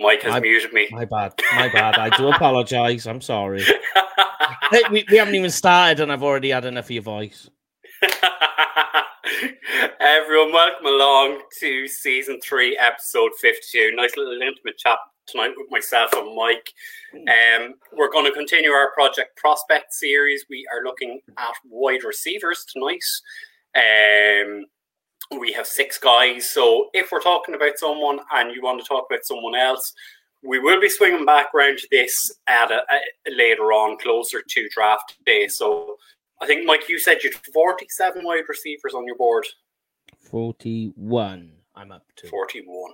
Mike has My- muted me. My bad. My bad. I do apologize. I'm sorry. Hey, we, we haven't even started, and I've already had enough of your voice. Everyone, welcome along to season three, episode 52. Nice little intimate chat tonight with myself and Mike. Um, we're going to continue our Project Prospect series. We are looking at wide receivers tonight. Um, we have six guys. So if we're talking about someone and you want to talk about someone else, we will be swinging back around to this at a, a- later on, closer to draft day. So I think, Mike, you said you had 47 wide receivers on your board. 41. I'm up to. 41.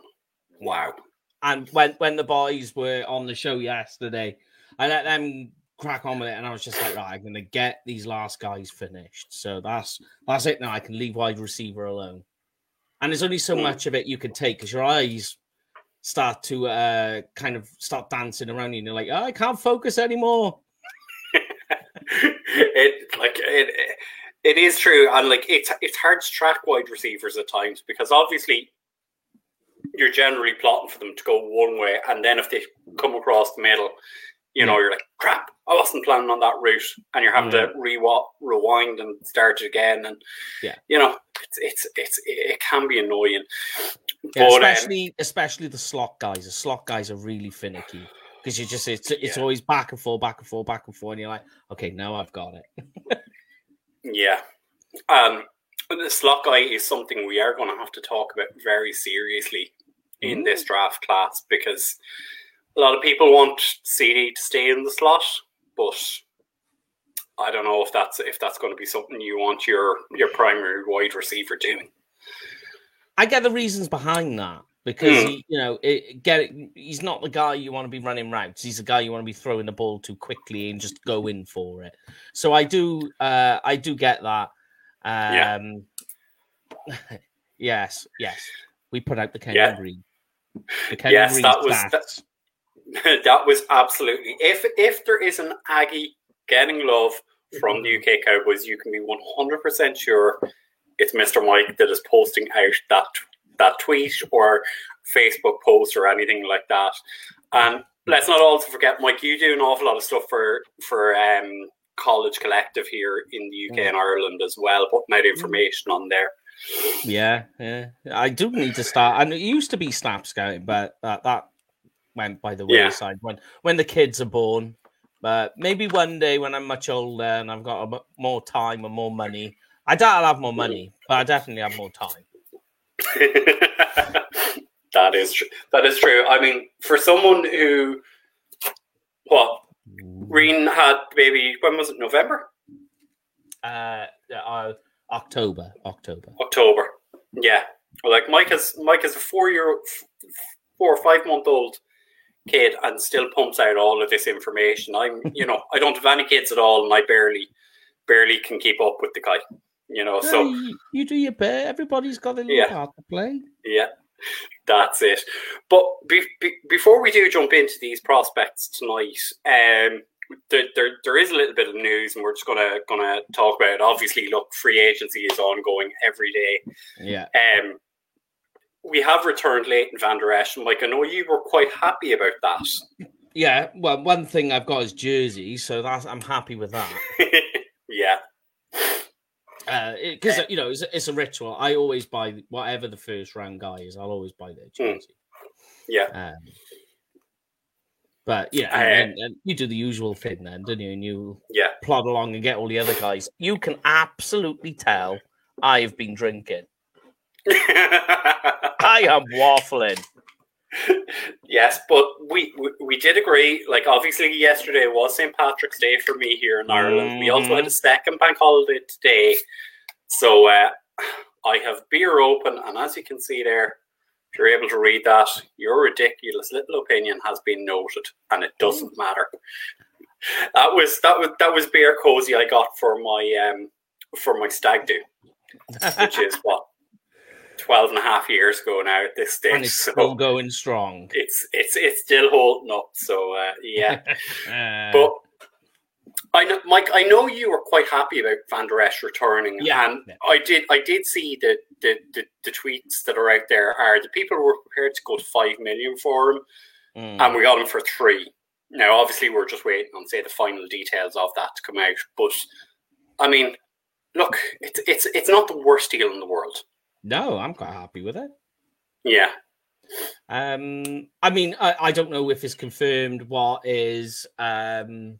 Wow. And when when the boys were on the show yesterday, I let them crack on with it, and I was just like, right, I'm gonna get these last guys finished. So that's that's it now. I can leave wide receiver alone. And there's only so much of it you can take because your eyes start to uh kind of start dancing around you, and you're like, oh, I can't focus anymore. it like it, it is true, and like it's it's hard to track wide receivers at times because obviously you're generally plotting for them to go one way, and then if they come across the middle, you know you're like crap. I wasn't planning on that route, and you're having to re rewind and start it again, and Yeah. you know it's it's, it's it can be annoying. Yeah, But, um, especially especially the slot guys. The slot guys are really finicky because you just it's it's Yeah. always back and forth, back and forth, back and forth, and you're like, okay, now I've got it. Yeah. Um, the slot guy is something we are going to have to talk about very seriously in this draft class because a lot of people want CeeDee to stay in the slot, but I don't know if that's if that's going to be something you want your your primary wide receiver doing. I get the reasons behind that because Hmm. he, you know, it, get it. He's not the guy you want to be running routes. He's the guy you want to be throwing the ball to quickly and just go in for it. So I do, uh, I do get that. Yeah. Um, yes, yes. We put out the Kenyon Yeah. Green. The Kenyon Yes, Green that was-. that was absolutely if if there is an Aggie getting love from the UK Cowboys, you can be one hundred percent sure it's Mr. Mike that is posting out that that tweet or Facebook post or anything like that. And let's not also forget, Mike, you do an awful lot of stuff for for um, College Collective here in the UK and Ireland as well, putting out information on there. Yeah, yeah. I do need to start. And it used to be snap scouting, but that, that went by the Yeah. wayside when when the kids are born. But maybe one day when I'm much older and I've got a, more time and more money, I doubt I'll have more money, but I definitely have more time. that is true. That is true. I mean, for someone who, what, Green had maybe when was it? November, Uh, uh, October, October. October. Yeah. Well, like Mike is Mike is a four year, four or five month old kid, and still pumps out all of this information. I'm, you know, I don't have any kids at all, and I barely, barely can keep up with the guy. You know, so. You, you do your bit. Everybody's got a little Yeah. part to play. Yeah, that's it. But be, be, before we do jump into these prospects tonight, um, there, there, there is a little bit of news, and we're just gonna gonna talk about it. Obviously, look, free agency is ongoing every day. Yeah. Um, we have returned Leighton Van Der Esch, and Mike, I know you were quite happy about that. Yeah. Well, one thing I've got is jersey, so that's I'm happy with that. yeah, because you know it's, it's a ritual. I always buy whatever the first round guy is. I'll always buy their jersey. yeah, Um, but yeah, Uh, and, and you do the usual thing then, don't you? And you yeah. plod along and get all the other guys. You can absolutely tell I've been drinking. I am waffling. yes, but we, we we did agree. Like, obviously, yesterday was St. Patrick's Day for me here in Ireland. We also had a second bank holiday today, so uh, I have beer open, and as you can see there, if you're able to read that, your ridiculous little opinion has been noted, and it doesn't matter. That was that was that was beer cozy I got for my um for my stag do, which is what 12 and a half years ago now at this stage. and it's so still going strong. it's it's it's still holding up. So uh, yeah, Uh, but I know, Mike. I know you were quite happy about Van Der Esch returning, Yeah, and yeah. I did. I did see the, the the the tweets that are out there. Are the people were prepared to go to five million for him? Mm. and we got him for three. Now, obviously, we're just waiting on say the final details of that to come out. But I mean, look, it's it's it's not the worst deal in the world. No, I'm quite happy with it. Yeah, Um, I mean, I, I don't know if it's confirmed what is um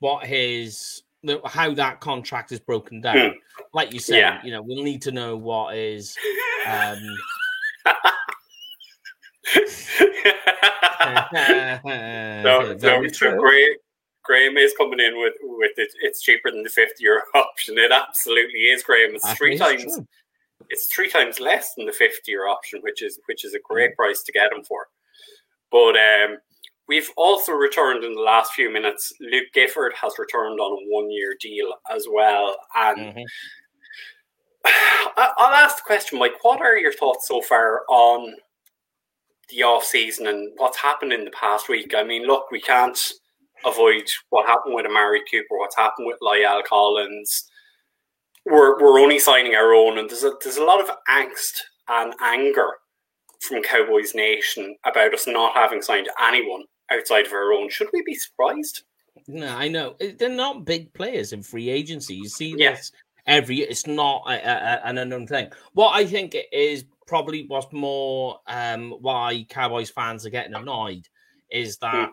what his how that contract is broken down. Like you said, Yeah. you know, we'll need to know what is um so, so, so. Graham, Graham is coming in with with it. It's cheaper than the fifty euro option. It absolutely is, Graham. It's That three is times. true. It's three times less than the 50 year option, which is which is a great price to get him for. But um, we've also returned in the last few minutes. Luke Gifford has returned on a one year deal as well, and Mhm. I- I'll ask the question, Mike. What are your thoughts so far on the off season and what's happened in the past week? I mean, look, we can't avoid what happened with Amari Cooper, what's happened with La'el Collins. We're we're only signing our own, and there's a there's a lot of angst and anger from Cowboys Nation about us not having signed anyone outside of our own. Should we be surprised? No, I know they're not big players in free agency. You see Yeah. this every. It's not a, a, an unknown thing. What I think it is probably what's more um, why Cowboys fans are getting annoyed is that Hmm.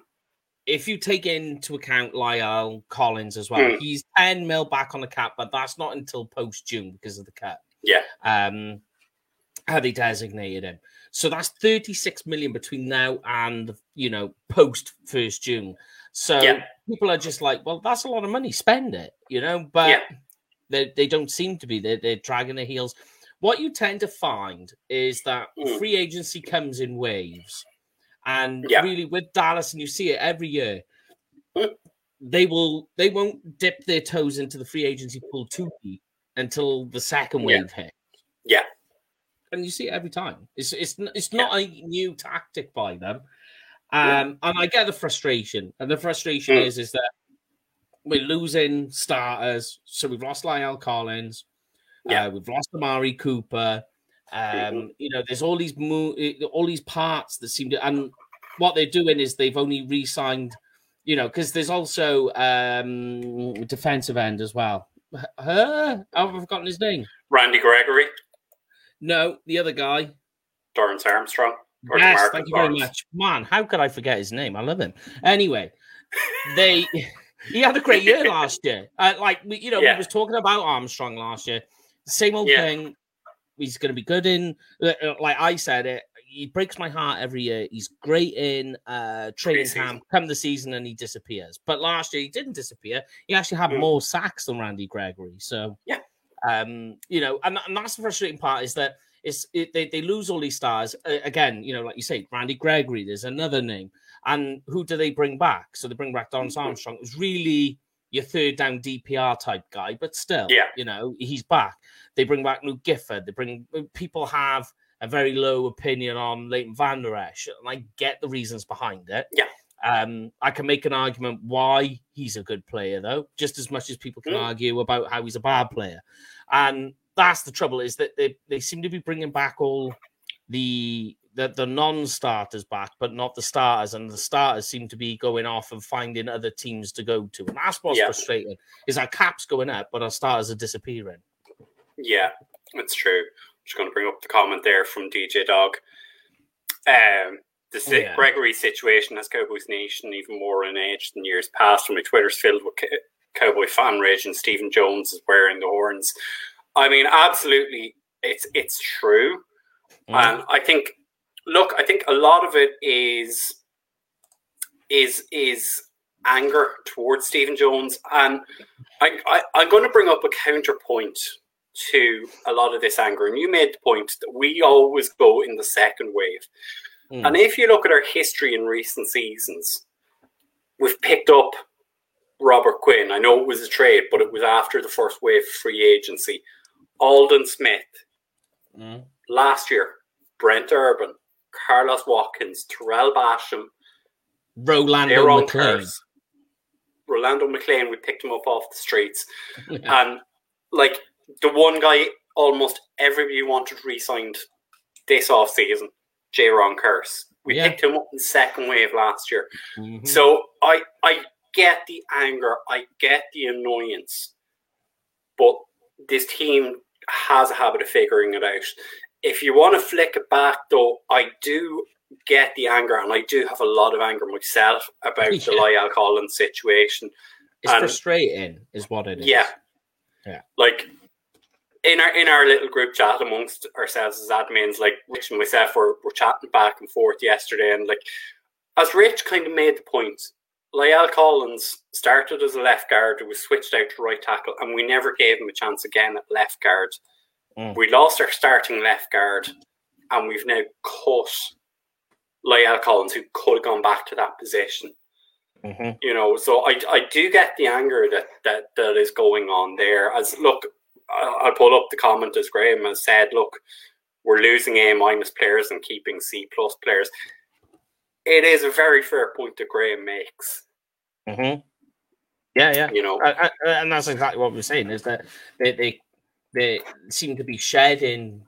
If you take into account La'el Collins as well, Hmm. he's ten mil back on the cap, but that's not until post June because of the cut. Yeah. Um, how they designated him. So that's 36 million between now and you know post first June. So Yeah. people are just like, well, that's a lot of money, spend it, you know. But Yeah. they they don't seem to be. They're, they're dragging their heels. What you tend to find is that Mm. free agency comes in waves, and Yeah. really with Dallas, and you see it every year. Mm. They will. They won't dip their toes into the free agency pool too deep until the second Yeah. wave hit Yeah. and you see it every time. It's it's it's not a new tactic by them, um, and I get the frustration, and the frustration Mm. is is that we're losing starters. So we've lost La'el Collins, Yeah. uh, we've lost Amari Cooper. Um, Mhm. You know, there's all these mo- eh, all these parts that seem to, and what they're doing is they've only re-signed. You know, because there's also um defensive end as well. Huh? I've forgotten his name. Randy Gregory, No, the other guy. Dorance Armstrong, or yes, DeMarcus thank you very much. Man, how could I forget his name? I love him. Anyway, they he had a great year last year. Uh, like we, you know, Yeah. we was talking about Armstrong last year. Same old Yeah. thing. He's going to be good in. uh, uh, Like I said, it. He breaks my heart every year. He's great in uh, training camp. Come the season and he disappears. But last year he didn't disappear. He actually had Mm. more sacks than Randy Gregory. So Yeah. um, you know, and, and that's the frustrating part is that it's it, they, they lose all these stars uh, again. You know, like you say, Randy Gregory. There's another name, and who do they bring back? So they bring back Mhm. Armstrong. It was really your third down DPR type guy, but still, Yeah. you know, he's back. They bring back Luke Gifford. They bring people have a very low opinion on Leighton Van Der Esch, and I get the reasons behind it. Yeah. Um, I can make an argument why he's a good player, though, just as much as people can Mm. argue about how he's a bad player. And that's the trouble is that they, they seem to be bringing back all the the, the non-starters back, but not the starters, and the starters seem to be going off and finding other teams to go to, and that's what's Yeah. frustrating. Is our caps going up, but our starters are disappearing. Yeah, that's true. I'm just going to bring up the comment there from DJ Dog. Um, the si- Yeah. Gregory situation has Cowboys Nation even more on edge than years past. When my Twitter's filled with Cowboy fan rage, and Stephen Jones is wearing the horns. I mean, absolutely, it's it's true, Mm. and I think, look, I think a lot of it is is is anger towards Stephen Jones, and I, I I'm going to bring up a counterpoint to a lot of this anger. And you made the point that we always go in the second wave. Mm. And if you look at our history in recent seasons, we've picked up Robert Quinn. I know it was a trade, but it was after the first wave of free agency. Aldon Smith, Mm. last year, Brent Urban, Carlos Watkins, Tarell Basham, Rolando McClain. Kearse, Rolando McClain, we picked him up off the streets. And like the one guy almost everybody wanted re-signed this off season, Jayron Kearse. We Yeah. picked him up in the second wave last year. Mhm. So I I get the anger, I get the annoyance, but this team has a habit of figuring it out. If you want to flick it back, though, I do get the anger, and I do have a lot of anger myself about the Yeah. La'el Collins situation. it's and- frustrating, is what it is. Yeah. Yeah. Like in our in our little group chat amongst ourselves as admins, like Rich and myself were, were chatting back and forth yesterday and like as Rich kind of made the point, La'el Collins started as a left guard who was switched out to right tackle and we never gave him a chance again at left guard. Mm. We lost our starting left guard and we've now cut La'el Collins who could have gone back to that position Mhm. you know so i i do get the anger that that that is going on there as look i'll I'll pull up the comment as graham has said look we're losing a minus players and keeping c plus players it is a very fair point that graham makes Mhm. Yeah, yeah. you know I, I, and that's exactly what we're saying is that they, they they seem to be shedding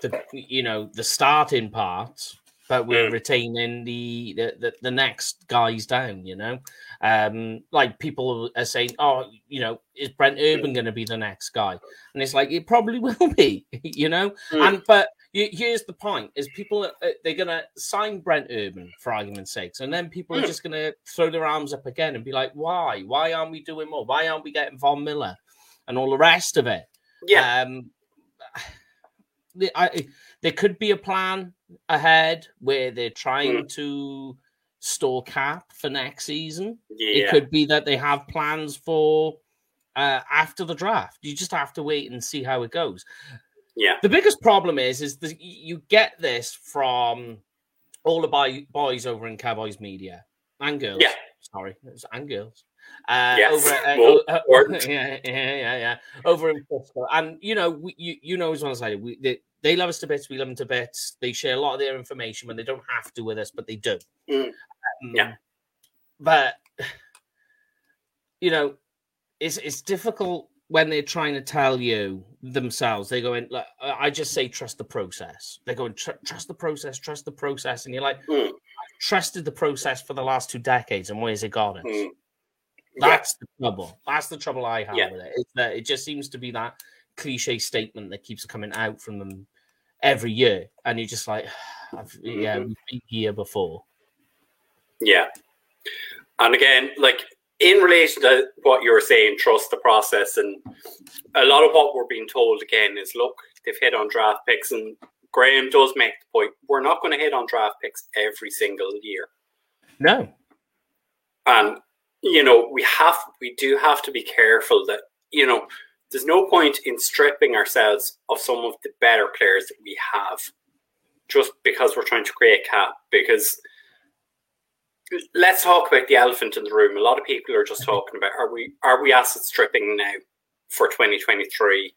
the you know the starting parts but we're Mm. retaining the, the the the next guys down you know? Um like people are saying oh you know is brent urban going to be the next guy? And it's like it probably will be you know? Mm. and but here's the point is people uh, they're going to sign brent urban for argument's sakes and then people are Mm. just going to throw their arms up again and be like why? Why aren't we doing more? Why aren't we getting von miller and all the rest of it yeah um, I, there could be a plan ahead where they're trying to store cap for next season. It could be that they have plans for uh, after the draft. You just have to wait and see how it goes. yeah The biggest problem is, is that you get this from all the boys over in Cowboys Media and girls. Yeah. Sorry, it's and girls. Uh, Yes, over, uh, more uh, yeah, yeah, yeah, yeah. Over in Frisco, and you know, we, you you know as well as I do, we they, they love us to bits, we love them to bits. They share a lot of their information when they don't have to with us, but they do. Mm. Um, Yeah. but you know, it's it's difficult when they're trying to tell you themselves. They go in. Like, I just say trust the process. They're going "Tr- trust the process, trust the process, and you're like, Mm. I've trusted the process for the last two decades, and where's it got us? Mm. yeah That's the trouble. That's the trouble I have Yeah. with it. It's that it just seems to be that cliche statement that keeps coming out from them every year, and you're just like, I've, yeah, Mhm. we've been here before. Yeah. And again, like in relation to what you were saying, trust the process. And a lot of what we're being told again is look, they've hit on draft picks. And Graham does make the point we're not going to hit on draft picks every single year. No, And, you know, we have, we do have to be careful that, you know, there's no point in stripping ourselves of some of the better players that we have just because we're trying to create cap. Because let's talk about the elephant in the room. A lot of people are just talking about are we are we asset stripping now for 2023?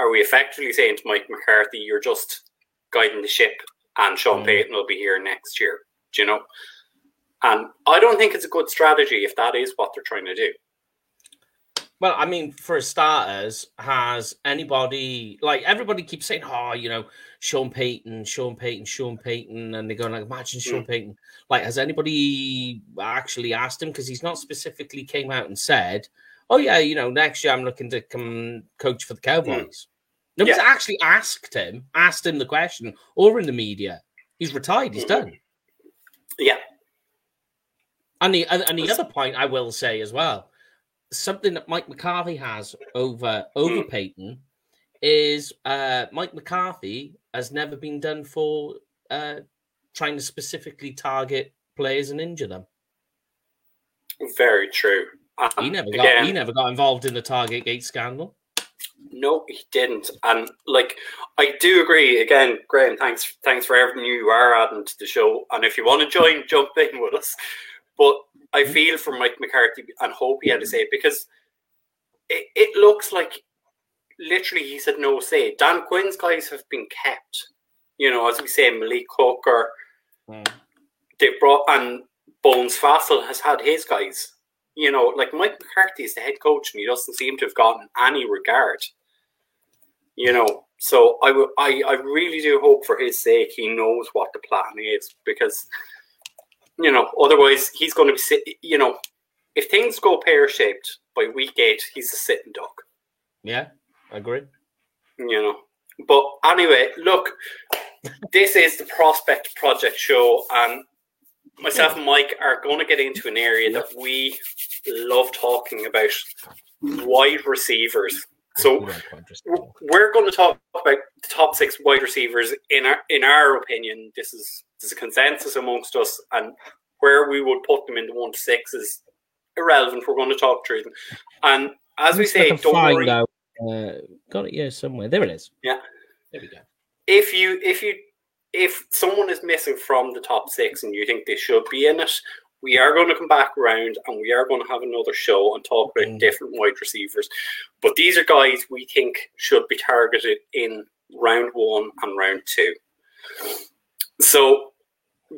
Are we effectively saying to Mike McCarthy, you're just guiding the ship and Sean Mm. Payton will be here next year? Do you know? And I don't think it's a good strategy if that is what they're trying to do. Well, I mean, for starters, has anybody like everybody keeps saying, "Oh, you know, Sean Payton, Sean Payton, Sean Payton," and they're going like, "Imagine Sean Payton." Like, has anybody actually asked him? Because he's not specifically came out and said, "Oh yeah, you know, next year I'm looking to come coach for the Cowboys." Nobody's Yeah. actually asked him, asked him the question, or in the media. He's retired. He's Mhm. done. Yeah, And the and, the other point I will say as well, something that Mike McCarthy has over over Mm. Payton is uh, Mike McCarthy has never been done for uh, trying to specifically target players and injure them. very true. He never got again, he never got involved in the Target Gate scandal. No, he didn't. And like I do agree again, Graham, thanks thanks for everything you are adding to the show. And if you want to join, jump in with us. But I feel for Mike McCarthy and hope he had to say it because it, it looks like literally he said no say. Dan Quinn's guys have been kept. You know, as we say, Malik Hooker or Mm. they brought and Bones Fassel has had his guys. You know, like Mike McCarthy is the head coach and he doesn't seem to have gotten any regard. You know, so I would I, I really do hope for his sake he knows what the plan is because you know otherwise he's going to be sit. You know, if things go pear shaped by week eight, he's a sitting duck. Yeah, I agree. You know, but anyway, look, this is the Prospect Project show, and myself and Mike are going to get into an area that we love talking about wide receivers. So we're going to talk about the top six wide receivers in our in our opinion. This is this is a consensus amongst us, and where we would put them in the one to six is irrelevant. We're going to talk through them, and as we say, don't worry. Out. Uh, got it here somewhere. There it is. Yeah, there we go. If you if you if someone is missing from the top six and you think they should be in it, we are going to come back around and we are going to have another show and talk about mm. different wide receivers. But these are guys we think should be targeted in round one and round two. So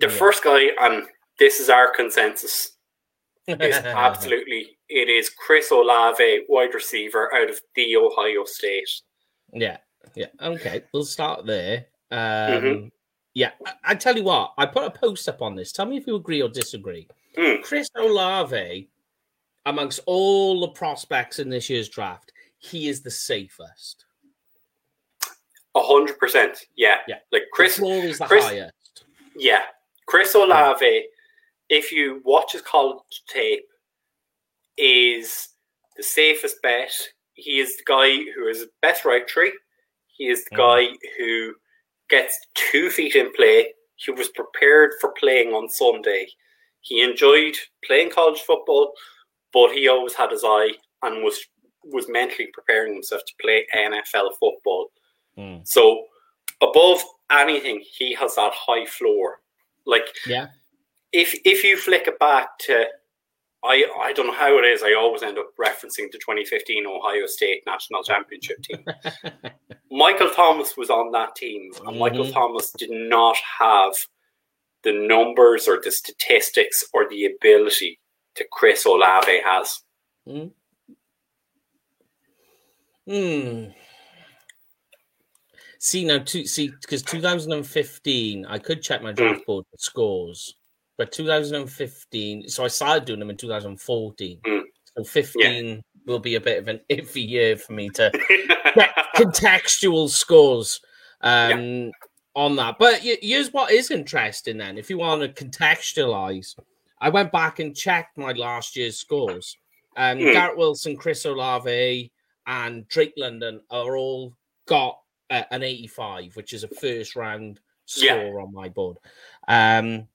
the yeah. first guy, and this is our consensus, is absolutely it is Chris Olave, wide receiver out of the Ohio State. Yeah, yeah. Okay, we'll start there. Um, mm-hmm. Yeah, I, I, tell you what, I put a post up on this. Tell me if you agree or disagree. Mm. Chris Olave, amongst all the prospects in this year's draft, he is the safest. A hundred percent. Yeah. Yeah. Like Chris the is the Chris, highest. Yeah. Chris Olave, if you watch his college tape, is the safest bet. He is the guy who is best right tree. He is the mm. guy who gets two feet in play. He was prepared for playing on Sunday. He enjoyed playing college football, but he always had his eye and was was mentally preparing himself to play NFL football. Mm. So above anything, he has that high floor. Like yeah, if if you flick it back to I, I don't know how it is. I always end up referencing the 2015 Ohio State national championship team. Michael Thomas was on that team, and mm-hmm. Michael Thomas did not have the numbers or the statistics or the ability that Chris Olave has. Hmm. Hmm. See now, to, see because 2015, I could check my draft mm. board scores but 2015, so I started doing them in 2014. Mm. So 15 yeah. will be a bit of an iffy year for me to get contextual scores um, yeah. on that. But here's what is interesting then. If you want to contextualize, I went back and checked my last year's scores. Um, mm. Garrett Wilson, Chris Olave, and Drake London are all got uh, an 85, which is a first round score yeah. on my board. Um,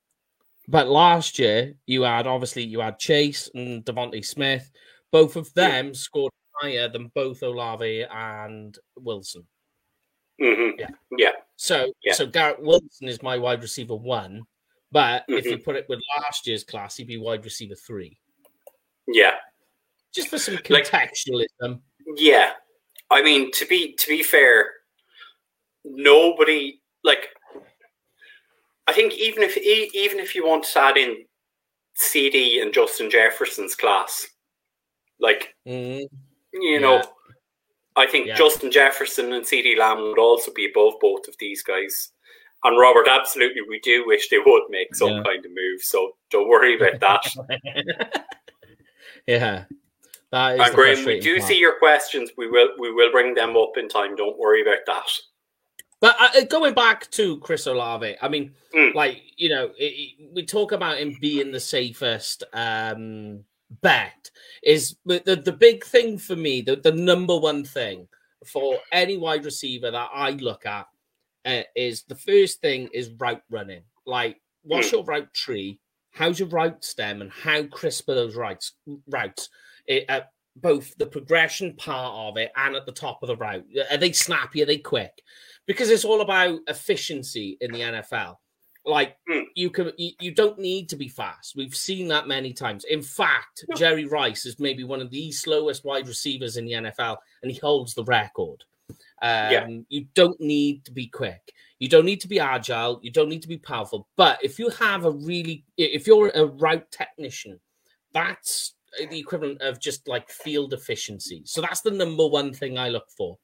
but last year, you had obviously you had Chase and DeVonta Smith. Both of them yeah. scored higher than both Olave and Wilson. Mm-hmm. Yeah, yeah. So, yeah. so Garrett Wilson is my wide receiver one, but mm-hmm. if you put it with last year's class, he'd be wide receiver three. Yeah, just for some contextualism. Like, yeah, I mean to be to be fair, nobody like I think even if even if you want to add in CeeDee and Justin Jefferson's class, like mm-hmm. you know, yeah. I think yeah. Justin Jefferson and CeeDee Lamb would also be above both of these guys. And Robert, absolutely, we do wish they would make some yeah. kind of move. So don't worry about that. yeah. That is and Graham, we do part. see your questions. We will we will bring them up in time. Don't worry about that. But uh, going back to Chris Olave, I mean, mm. like you know, it, it, we talk about him being the safest um, bet. Is the the big thing for me, the, the number one thing for any wide receiver that I look at uh, is the first thing is route running. Like, what's mm. your route tree? How's your route stem, and how crisp are those routes? Routes, it, uh, both the progression part of it and at the top of the route. Are they snappy? Are they quick? Because it's all about efficiency in the NFL. Like mm. you can, you, you, don't need to be fast. We've seen that many times. In fact, no. Jerry Rice is maybe one of the slowest wide receivers in the NFL, and he holds the record. Um, yeah. You don't need to be quick. You don't need to be agile. You don't need to be powerful. But if you have a really, if you're a route technician, that's the equivalent of just like field efficiency. So that's the number one thing I look for.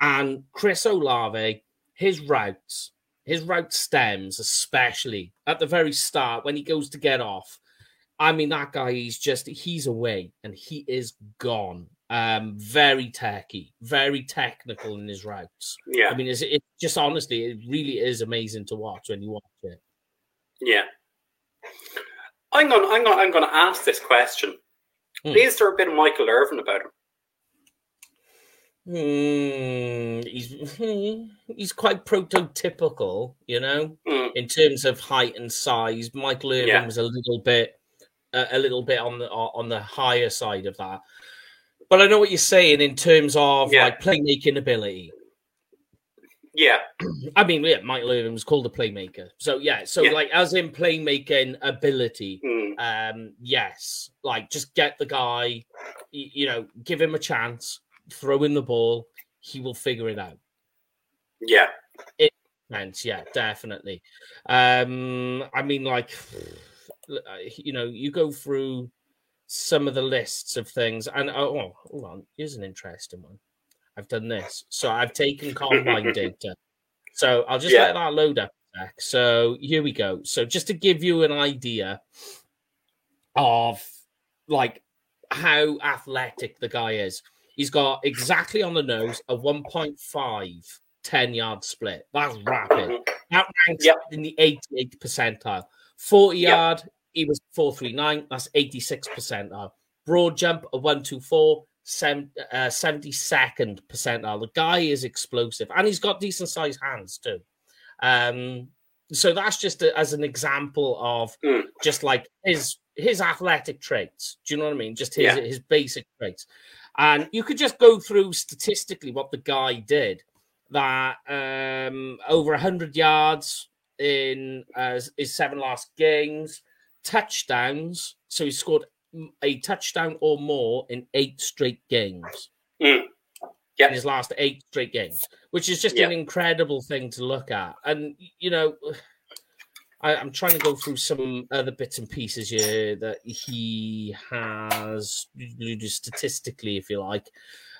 And Chris Olave, his routes his route stems, especially at the very start when he goes to get off. I mean, that guy, he's just, he's away and he is gone. Um, very techy, very technical in his routes. Yeah. I mean, it's, it just honestly, it really is amazing to watch when you watch it. Yeah. I'm going. I'm going. I'm going to ask this question. Hmm. Is there a bit of Michael Irvin about him? Hmm, he's he's quite prototypical, you know, Hmm. in terms of height and size. Michael Irvin Yeah. was a little bit, a, a little bit on the on the higher side of that. But I know what you're saying in terms of Yeah. like playmaking ability. Yeah. I mean, yeah, Michael Irvin was called a playmaker, so yeah, so Yeah. like as in playmaking ability, Hmm. um, yes, like just get the guy, you know, give him a chance, throw in the ball, he will figure it out. Yeah. Hence, yeah, definitely. Um, I mean, like, you know, you go through some of the lists of things, and oh, hold on, here's an interesting one. I've done this, so I've taken combine data. So I'll just Yeah. let that load up. sec. So here we go. So just to give you an idea of like how athletic the guy is, he's got exactly on the nose a 1.5 10 yard split. That's rapid. Mhm. That ranks Yep. in the 88th percentile. 40 Yep. yard, he was 439. That's 86 percentile. Broad jump, a 124, sem- uh, 72nd percentile. The guy is explosive and he's got decent sized hands too. Um, so that's just a, as an example of Mm. just like his his athletic traits. Do you know what I mean? Just his Yeah. his basic traits. And you could just go through statistically what the guy did. That um, over 100 yards in uh, his seven last games, touchdowns. So he scored a touchdown or more in eight straight games. Mm. Yeah. In his last eight straight games, which is just Yeah. an incredible thing to look at. And, you know, I, I'm trying to go through some other bits and pieces here that he has statistically, if you like.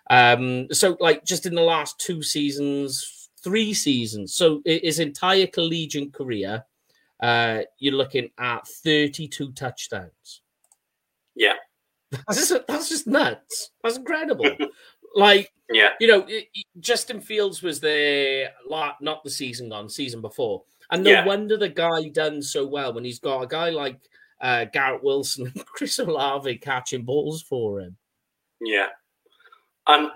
Um, so, like, just in the last two seasons, three seasons, so his entire collegiate career, uh, you're looking at 32 touchdowns. Yeah. That's just, that's just nuts. That's incredible. like, Yeah. you know, Justin Fields was there, not the season gone, season before. And no Yeah. wonder the guy done so well when he's got a guy like uh, Garrett Wilson and Chris Olave catching balls for him. Yeah. And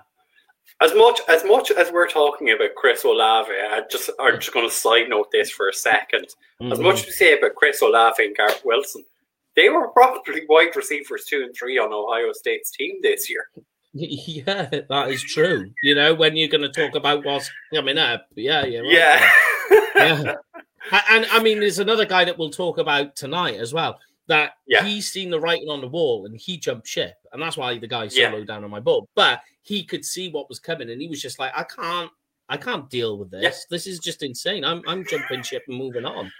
as much as much as we're talking about Chris Olave, I just I'm just going to side note this for a second. As much as we say about Chris Olave and Garrett Wilson, they were probably wide receivers two and three on Ohio State's team this year. Yeah, that is true. You know, when you're going to talk about what's coming up, yeah, yeah, right. Yeah. Yeah. And I mean, there's another guy that we'll talk about tonight as well. That Yeah. he's seen the writing on the wall and he jumped ship, and that's why the guy's so Yeah. low down on my board. But he could see what was coming, and he was just like, "I can't, I can't deal with this. This is just insane. I'm, I'm jumping ship and moving on."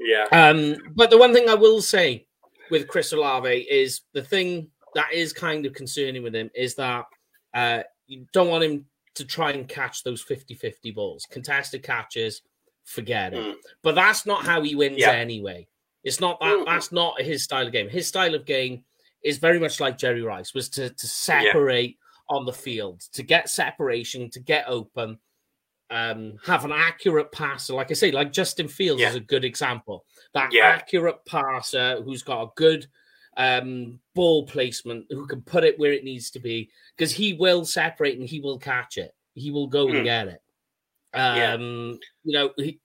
yeah. Um, but the one thing I will say with Chris Olave is the thing that is kind of concerning with him is that uh, you don't want him to try and catch those 50 50 balls. Contested catches, forget it. Mm. But that's not how he wins Yeah. anyway. It's not that, Mm. that's not his style of game. His style of game is very much like Jerry Rice, was to, to separate on the field, to get separation, to get open, um, have an accurate passer. Like I say, like Justin Fields Yeah. is a good example. That Yeah. accurate passer who's got a good um, ball placement, who can put it where it needs to be, because he will separate and he will catch it. He will go Mm. and get it. Yeah. Um, You know, he,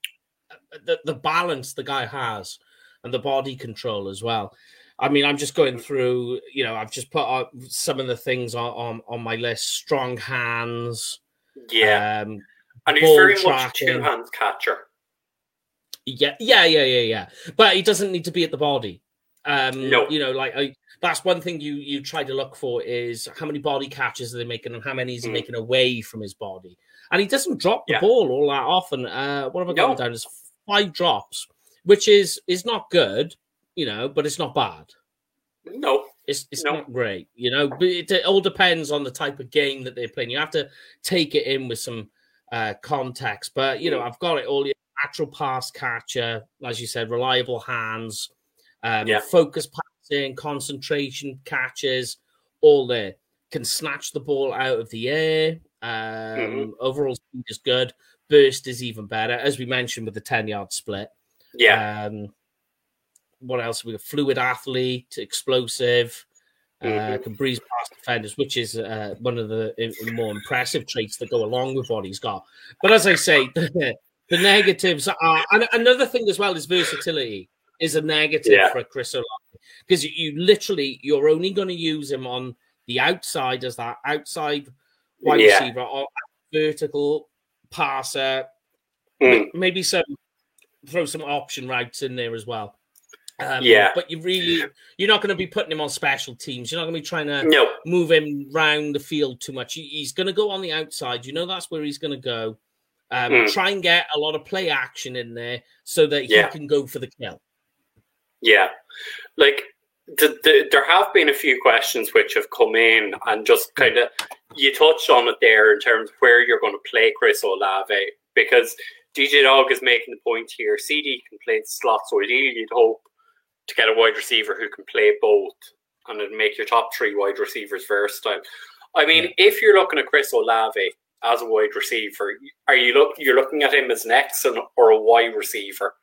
the, the balance the guy has and the body control as well. I mean, I'm just going through, you know, I've just put out some of the things on, on, on my list strong hands. Yeah. Um, and he's very much tracking. two hands catcher. Yeah, yeah, yeah, yeah, yeah. But he doesn't need to be at the body. Um, No. you know, like I, that's one thing you you try to look for is how many body catches are they making and how many is he Mm. making away from his body. And he doesn't drop the Yeah. ball all that often. Uh, what have I got No. down? Is five drops, which is is not good, you know, but it's not bad. No. It's it's No. not great, you know. But it, it all depends on the type of game that they're playing. You have to take it in with some uh context. But you know, Mm. I've got it all natural pass catcher, as you said, reliable hands, um, Yeah. focus passing, concentration catches, all there. Can snatch the ball out of the air. Um, Mhm. Overall speed is good. Burst is even better, as we mentioned with the ten yard split. Yeah, Um, what else? We got fluid athlete, explosive, uh, Mhm. can breeze past defenders, which is uh, one of the, the more impressive traits that go along with what he's got. But as I say, the, negatives are and another thing as well is versatility is a negative Yeah. for Chris Olave because you, you literally you're only going to use him on the outside as that outside wide Yeah. receiver or vertical passer Mm. maybe some throw some option routes in there as well. Um, Yeah. but you really you're not going to be putting him on special teams. You're not going to be trying to no, move him round the field too much. He's going to go on the outside. You know that's where he's going to go. Um, Mm. Try and get a lot of play action in there so that he Yeah. can go for the kill. Yeah, like the, the, there have been a few questions which have come in, and just hmm. kind of you touched on it there in terms of where you're going to play Chris Olave because DJ Dog is making the point here. CeeDee can play the slot, so ideally you'd hope to get a wide receiver who can play both, and it'd make your top three wide receivers versatile. I mean, if you're looking at Chris Olave as a wide receiver, are you look you're looking at him as an X or a Y receiver?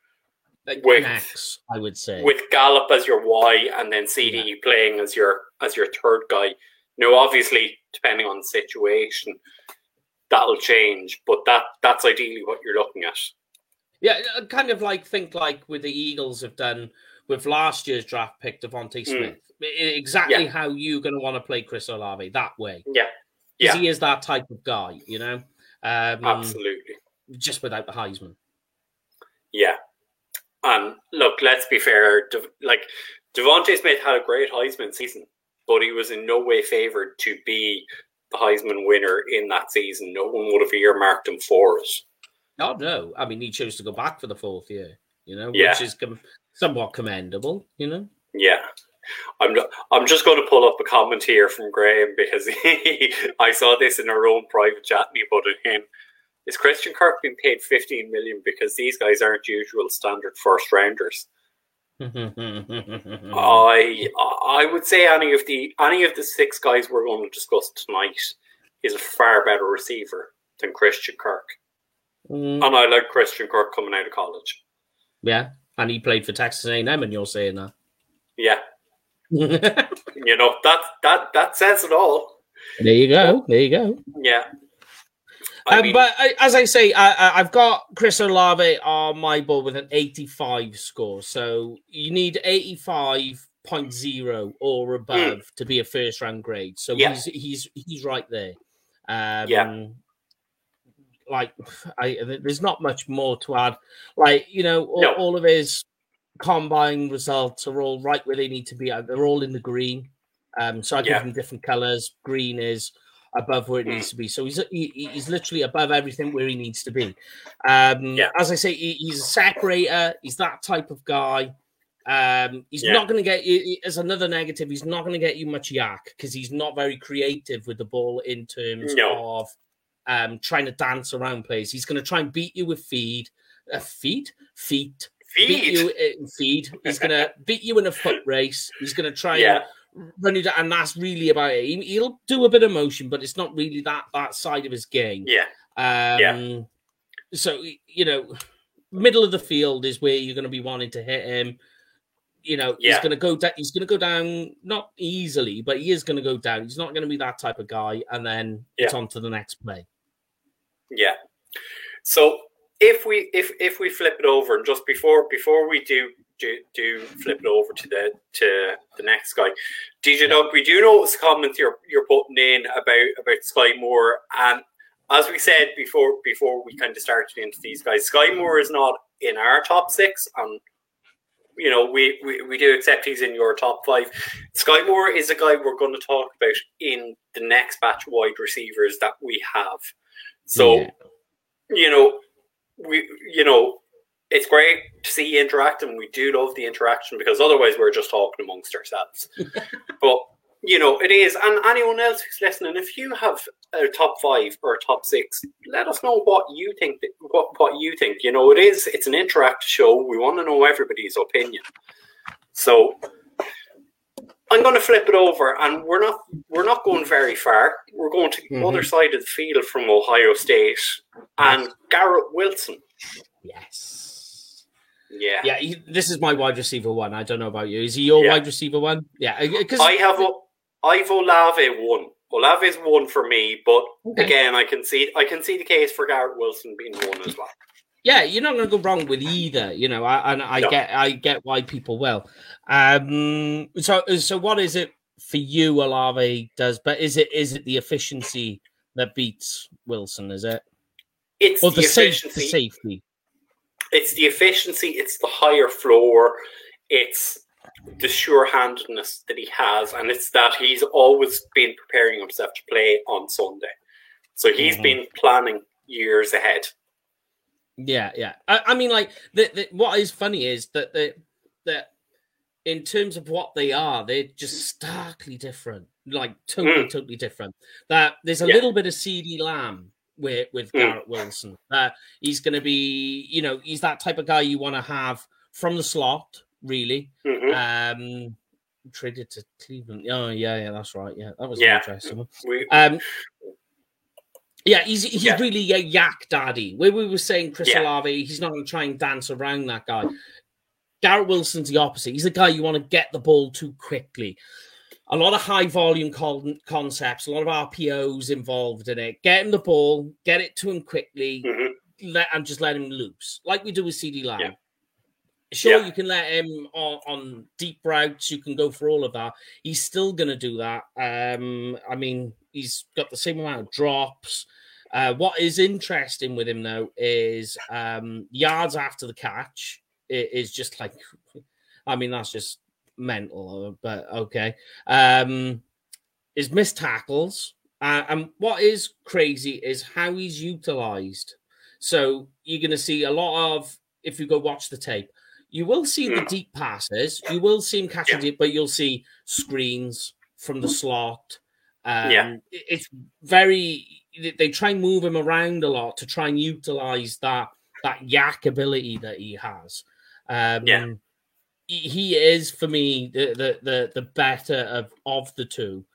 Like With- Max, I would say. with Gallup as your Y and then CeeDee playing as your as your third guy. Now, obviously, depending on the situation, that'll change, but that that's ideally what you're looking at. yeah, uh, kind of like think like with the Eagles have done with last year's draft pick DeVonta Smith. I- Exactly. Yeah. how you're going to want to play Chris Olave that way. Yeah, Yeah. he is that type of guy, you know. Um, absolutely. Just without the Heisman. Yeah, and look, let's be fair. De- like DeVonta Smith had a great Heisman season, but he was in no way favored to be the Heisman winner in that season. No one would have earmarked him for it. Oh no! I mean, he chose to go back for the fourth year, you know, Yeah. which is com- somewhat commendable, you know. Yeah. I'm not, I'm just going to pull up a comment here from Graham because he, I saw this in our own private chat and he put it in. Is Christian Kirk being paid 15 million because these guys aren't usual standard first rounders? I I would say any of the any of the six guys we're going to discuss tonight is a far better receiver than Christian Kirk. Mm, And I like Christian Kirk coming out of college. yeah, and he played for Texas A&M, and you're saying that. Yeah, you know that that that says it all. There you go. There you go. Yeah. I Um, mean, but I, as I say, I, I've got Chris Olave on my board with an 85 score. So you need 85.0 or above to be a first round grade. So. Yeah. he's he's he's right there. Um, Yeah. Like, I, there's not much more to add. Like, you know, all, No. all of his combine results are all right where they need to be. Uh, They're all in the green. Um, so I give Yeah. them different colors. Green is above where it Mm. needs to be. So he's he, he's literally above everything where he needs to be. Um, Yeah. As I say, he, he's a separator. He's that type of guy. Um, he's Yeah. not going to get you. As another negative, he's not going to get you much YAC because he's not very creative with the ball in terms No. of um, trying to dance around plays. He's going to try and beat you with feed, uh, feed, feet, beat feed. you in feed. He's going to beat you in a foot race. He's going to try and Yeah. run it, and that's really about it. He, will do a bit of motion, but it's not really that that side of his game. Yeah. Um, So you know, middle of the field is where you're going to be wanting to hit him. You know, he's going to go down. He's going to go down not easily, but he is going to go down. He's not going to be that type of guy, and then it's on to the next play. Yeah. So if we if if we flip it over and just before before we do do, do flip it over to the to the next guy, DJ Doug, we do notice a comment you're you're putting in about about Skyy Moore and as we said before before we kind of started into these guys, Skyy Moore is not in our top six and you know, we, we, we do accept he's in your top five. Skyy Moore is a guy we're going to talk about in the next batch of wide receivers that we have. So, Yeah. you know, we you know, it's great to see you interact, and We do love the interaction because otherwise we're just talking amongst ourselves. but you know, it is, and anyone else who's listening, if you have a top five or a top six. Let us know what you think. What what you think. You know, it is. It's an interactive show. We want to know everybody's opinion. So I'm going to flip it over, and we're not we're not going very far. We're going to the Mhm. other side of the field from Ohio State and Garrett Wilson. Yes. Yeah, Yeah, he, this is my wide receiver one. I don't know about you. Is he your Yeah. wide receiver one? Yeah, because I have I've Olave one. is one for me, but Okay. again, I can see I can see the case for Garrett Wilson being one as well. yeah, you're not going to go wrong with either. You know, I, and I No. get I get why people will. Um, so so what is it for you? Olave does, but is it is it the efficiency that beats Wilson? Is it It's or the, the, safe, the safety? It's the efficiency. It's the higher floor. It's the sure-handedness that he has, and it's that he's always been preparing himself to play on Sunday. So he's Mhm. been planning years ahead. Yeah, yeah. I, I mean, like the, the, what is funny is that the that in terms of what they are, they're just starkly different. Like totally, totally different. That there's a Mm. Yeah. little bit of CeeDee Lamb with with Mm. Garrett Wilson. That he's going to be, you know, he's that type of guy you want to have from the slot, really. Mhm. Um, traded to Cleveland. Oh yeah, yeah, that's right. Yeah, that was Yeah. interesting. We, Um, yeah, he's he's Yeah. really a YAC daddy. Where we were saying Chris Yeah. Olave, he's not going to try and dance around that guy. Garrett Wilson's the opposite. He's the guy you want to get the ball to quickly. A lot of high volume con- concepts, a lot of RPOs involved in it. Get him the ball, get it to him quickly, Mhm. let and just let him loose, like we do with CeeDee Lamb. Yeah. Sure, Yeah. you can let him on, on deep routes. You can go for all of that. He's still going to do that. Um, I mean, he's got the same amount of drops. Uh, what is interesting with him though is um, yards after the catch is just like, I mean, that's just mental. But okay, um, is missed tackles. Uh, and what is crazy is how he's utilized. So you're going to see a lot of if you go watch the tape. You will see the deep passes. You will see him catching Yeah. deep, but you'll see screens from the slot. Um, Yeah. It's very. they- They try and move him around a lot to try and utilize that that YAC ability that he has. Um, Yeah. He, is for me the the the, the better of of the two,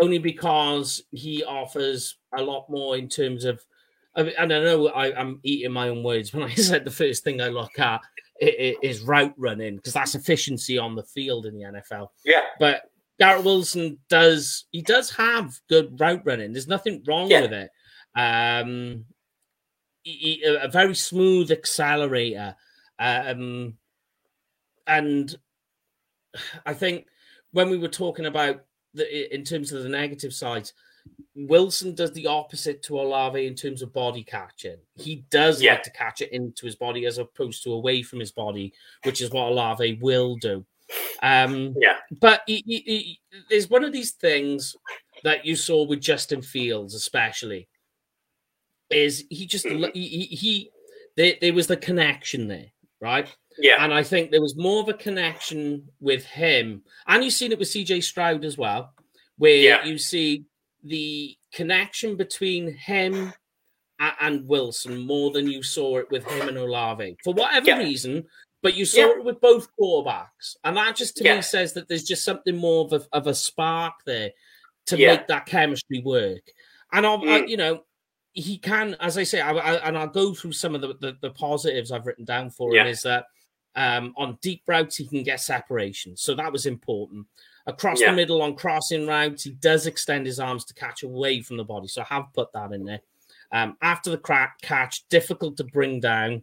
only because he offers a lot more in terms of. I mean, and I know I, I'm eating my own words when I said the first thing I look at is route running because that's efficiency on the field in the NFL. yeah, But Garrett Wilson does he does have good route running. There's nothing wrong Yeah. with it. Um, he- he- a very smooth accelerator, um, and I think when we were talking about the in terms of the negative sides, Wilson does the opposite to Olave in terms of body catching. He does Yeah. like to catch it into his body as opposed to away from his body, which is what Olave will do. Um, yeah, but he, he, he, there's one of these things that you saw with Justin Fields, especially, is he just Mhm. he, he, he there, there was the connection there, right? Yeah, And I think there was more of a connection with him, and you've seen it with CJ Stroud as well, where Yeah. you see the connection between him and Wilson more than you saw it with him and Olave for whatever Yeah. reason. But you saw Yeah. it with both quarterbacks, and that just to Yeah. me says that there's just something more of a, of a spark there to make that chemistry work. And I'll, I, Mm. you know, he can, as I say, I, I, and I'll go through some of the, the, the positives I've written down for him. Is that um, on deep routes he can get separation, so that was important. Across Yeah. the middle on crossing routes, he does extend his arms to catch away from the body, so I have put that in there. Um, after the crack catch, difficult to bring down.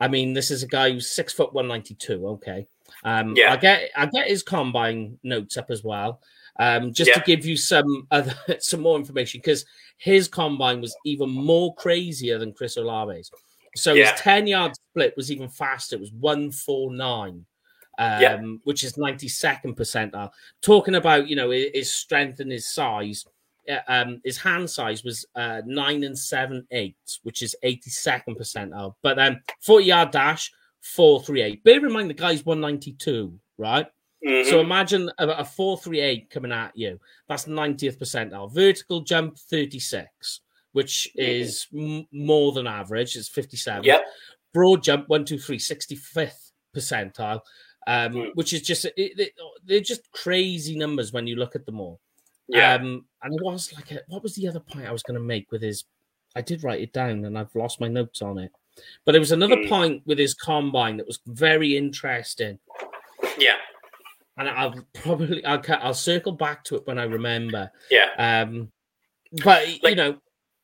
I mean, this is a guy who's six foot one ninety two. Okay, um, Yeah. I get I get his combine notes up as well, um, just to give you some other some more information because his combine was even more crazier than Chris Olave's. So Yeah. his ten yard split was even faster. It was one four nine. Um, Yeah. which is 92nd percentile. Talking about, you know, his, strength and his size, uh, um, his hand size was uh, 9 and 7 8, which is 82nd percentile. But um, 40 yard dash, 438. Bear in mind the guy's 192, right? Mhm. So imagine a, a 438 coming at you. That's 90th percentile. Vertical jump 36, which is m- more than average. It's 57. Yep. Broad jump 123, 65th percentile, um, Mm. which is just, it, they're just crazy numbers when you look at them all. Yeah. Um, and it was like, a, what was the other point I was going to make with his? I did write it down and I've lost my notes on it. But there was another Hmm. point with his combine that was very interesting. yeah. And I'll probably I'll, I'll circle back to it when I remember. Yeah. Um, but you know,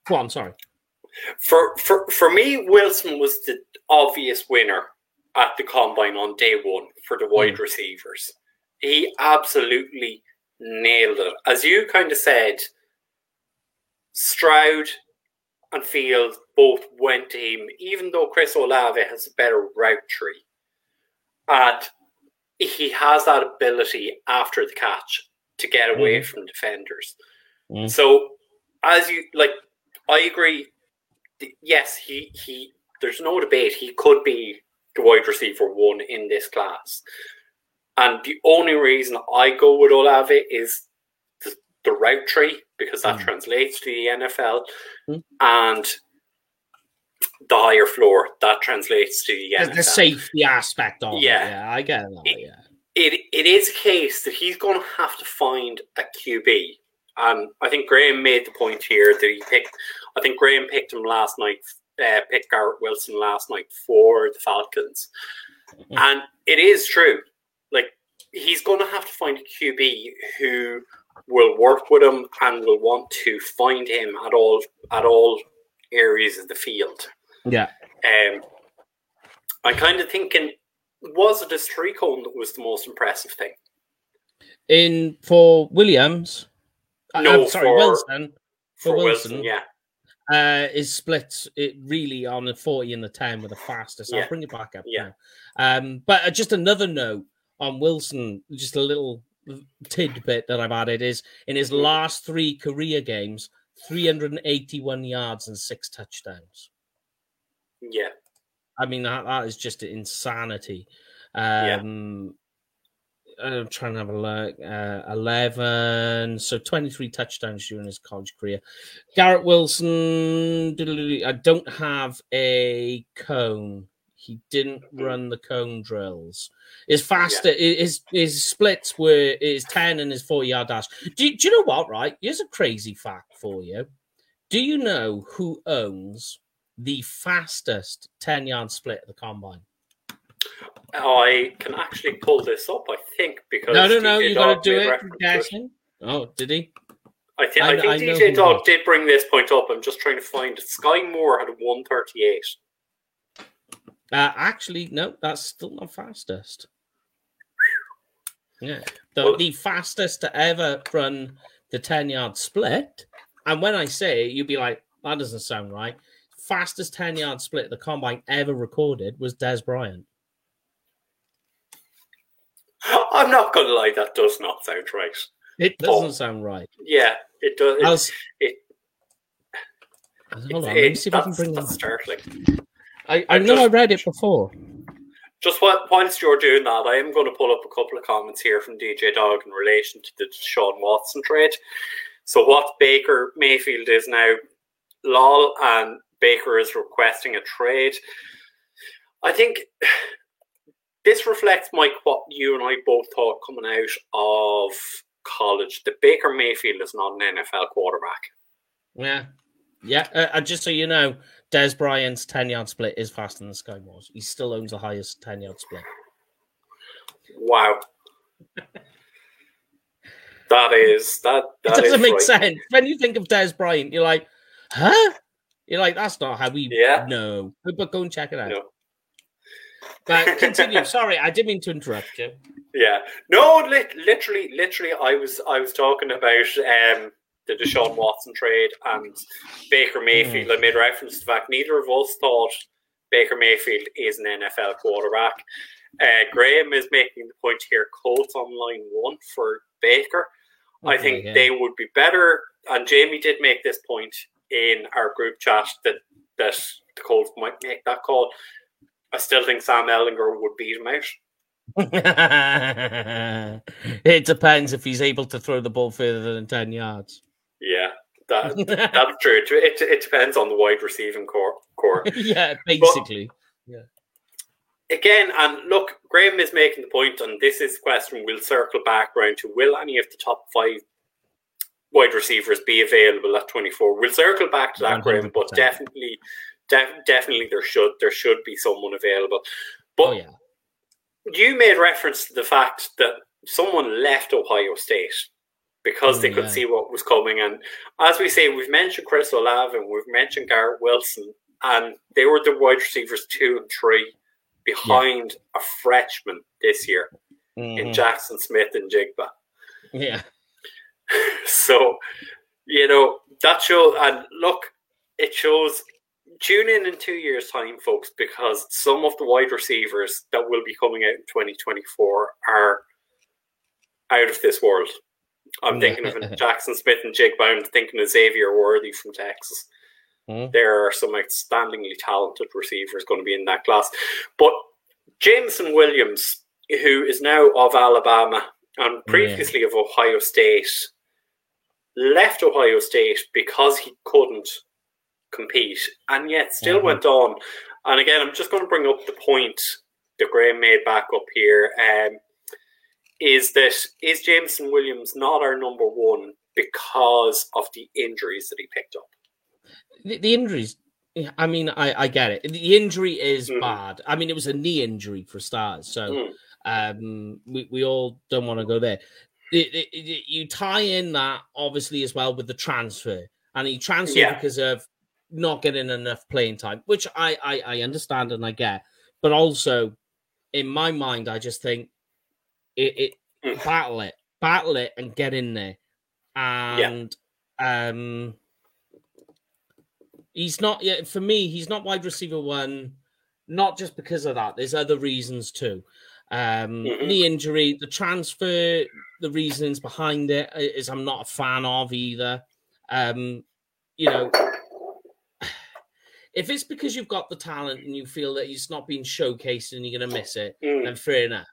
go on. Sorry. For for for me, Wilson was the obvious winner at the combine on day one for the wide receivers. He absolutely nailed it. As you kind of said, Stroud and Field both went to him, even though Chris Olave has a better route tree. And he has that ability after the catch to get away Mhm. from defenders. Mm. So, as you like, I agree. Yes, he he. There's no debate. He could be the wide receiver one in this class, and the only reason I go with Olave is the, the route tree because that Mm. translates to the NFL, Mm. and the higher floor that translates to the NFL the safety aspect of Yeah. it. Yeah, I get that. It- Yeah. it it is a case that he's going to have to find a QB. And I think Graham made the point here that he picked. I think Graham picked him last night. Uh, picked Garrett Wilson last night for the Falcons, and it is true. Like he's going to have to find a QB who will work with him and will want to find him at all at all areas of the field. Yeah. Um, I'm kind of thinking, was it the streak cone that was the most impressive thing? In for Williams. Uh, No, I'm sorry, for- Wilson. For, For Wilson, Wilson. yeah. Uh, is split it really on the 40 and the 10 with the fastest. Yeah. I'll bring it back up. Yeah. now. Um, but uh, just another note on Wilson, just a little tidbit that I've added is in his Mhm. last three career games, 381 yards and six touchdowns. Yeah. I mean, that, that is just insanity. Yeah. Um, I'm trying to have a look. Uh, 11, so 23 touchdowns during his college career. Garrett Wilson, I don't have a cone. He didn't run the cone drills. His faster, his his splits were his 10 and his 40 yard dash. Do, you- do you know what, right? Here's a crazy fact for you. Do you know who owns the fastest 10 yard split at the combine? I can actually pull this up, I think, because No, no, no, DJ you got to do it. Guessing. Oh, did he? I, thi- I I think I DJ Dog did bring this point up. I'm just trying to find it. Skyy Moore had a 138. Uh, actually, no, that's still not fastest. Yeah, the, Well- the fastest to ever run the 10 yard split. And when I say it, you'd be like, that doesn't sound right. Fastest 10 yard split the combine ever recorded was Dez Bryant. I'm not going to lie, that does not sound right. It doesn't Oh. sound right. Yeah, it does. I It, was, it- hold it- on, let me see if I can bring that. startling. I, I know I read it before. Just while, whilst you're doing that, I am going to pull up a couple of comments here from DJ Dog in relation to the Deshaun Watson trade. So, what Baker Mayfield is now, lol, and Baker is requesting a trade. I think this reflects, Mike, what you and I both thought coming out of college The Baker Mayfield is not an NFL quarterback. Yeah. Yeah. Uh, just so you know, Dez Bryant's 10 yard split is faster than Skyy Moore's. He still owns the highest 10 yard split. Wow. that is that. It doesn't make sense. When you think of Des Bryant, you're like, huh? You're like, that's not how we Yeah. know. But, but go and check it out. No. But continue. Sorry, I didn't mean to interrupt you. Yeah. No, li- literally, literally, I was I was talking about um, the Deshaun Watson trade and Baker Mayfield. I made reference to the fact neither of us thought Baker Mayfield is an NFL quarterback. Uh, Graham is making the point here: Colts on line one for Baker. I think yeah. they would be better. And Jamie did make this point in our group chat that that the Colts might make that call. I still think Sam Ehlinger would beat him out. it depends if he's able to throw the ball further than 10 yards. Yeah, that, that's true. It, it, depends on the wide receiving corps. corps. yeah, basically. But, yeah. Again, and look, Graham is making the point, and this is the question we'll circle back around to will any of the top five wide receivers be available at 24? We'll circle back to that, 100%. Graham, but definitely, def- definitely there should there should be someone available. But oh, yeah. you made reference to the fact that someone left Ohio State because they could see what was coming. And as we say, we've mentioned Chris Olave and we've mentioned Garrett Wilson, and they were the wide receivers two and three behind yeah. a freshman this year mm-hmm. in Jaxon Smith-Njigba. Yeah. so, you know, that shows, and look, it shows. Tune in in two years' time, folks, because some of the wide receivers that will be coming out in 2024 are out of this world. I'm thinking of Jaxon Smith-Njigba. I'm thinking of Xavier Worthy from Texas. Mm. There are some outstandingly talented receivers going to be in that class. But Jameson Williams, who is now of Alabama and previously of Ohio State, left Ohio State because he couldn't compete and yet still mm-hmm. went on. And again, I'm just going to bring up the point that Graham made back up here. Um, is that is Jameson Williams not our number one because of the injuries that he picked up? The, the injuries, I mean, I, I get it. The injury is mm. bad. I mean, it was a knee injury for stars, so mm. um, we we all don't want to go there. It, it, it, you tie in that obviously as well with the transfer, and he transferred yeah. because of not getting enough playing time, which I, I I understand and I get, but also in my mind, I just think it, it mm. battle it, battle it, and get in there. And yeah. um, he's not yet for me. He's not wide receiver one, not just because of that. There's other reasons too. Um, mm-hmm. Knee injury, the transfer, the reasons behind it is I'm not a fan of either. Um, you know, if it's because you've got the talent and you feel that it's not being showcased and you're going to miss it, mm. then fair enough.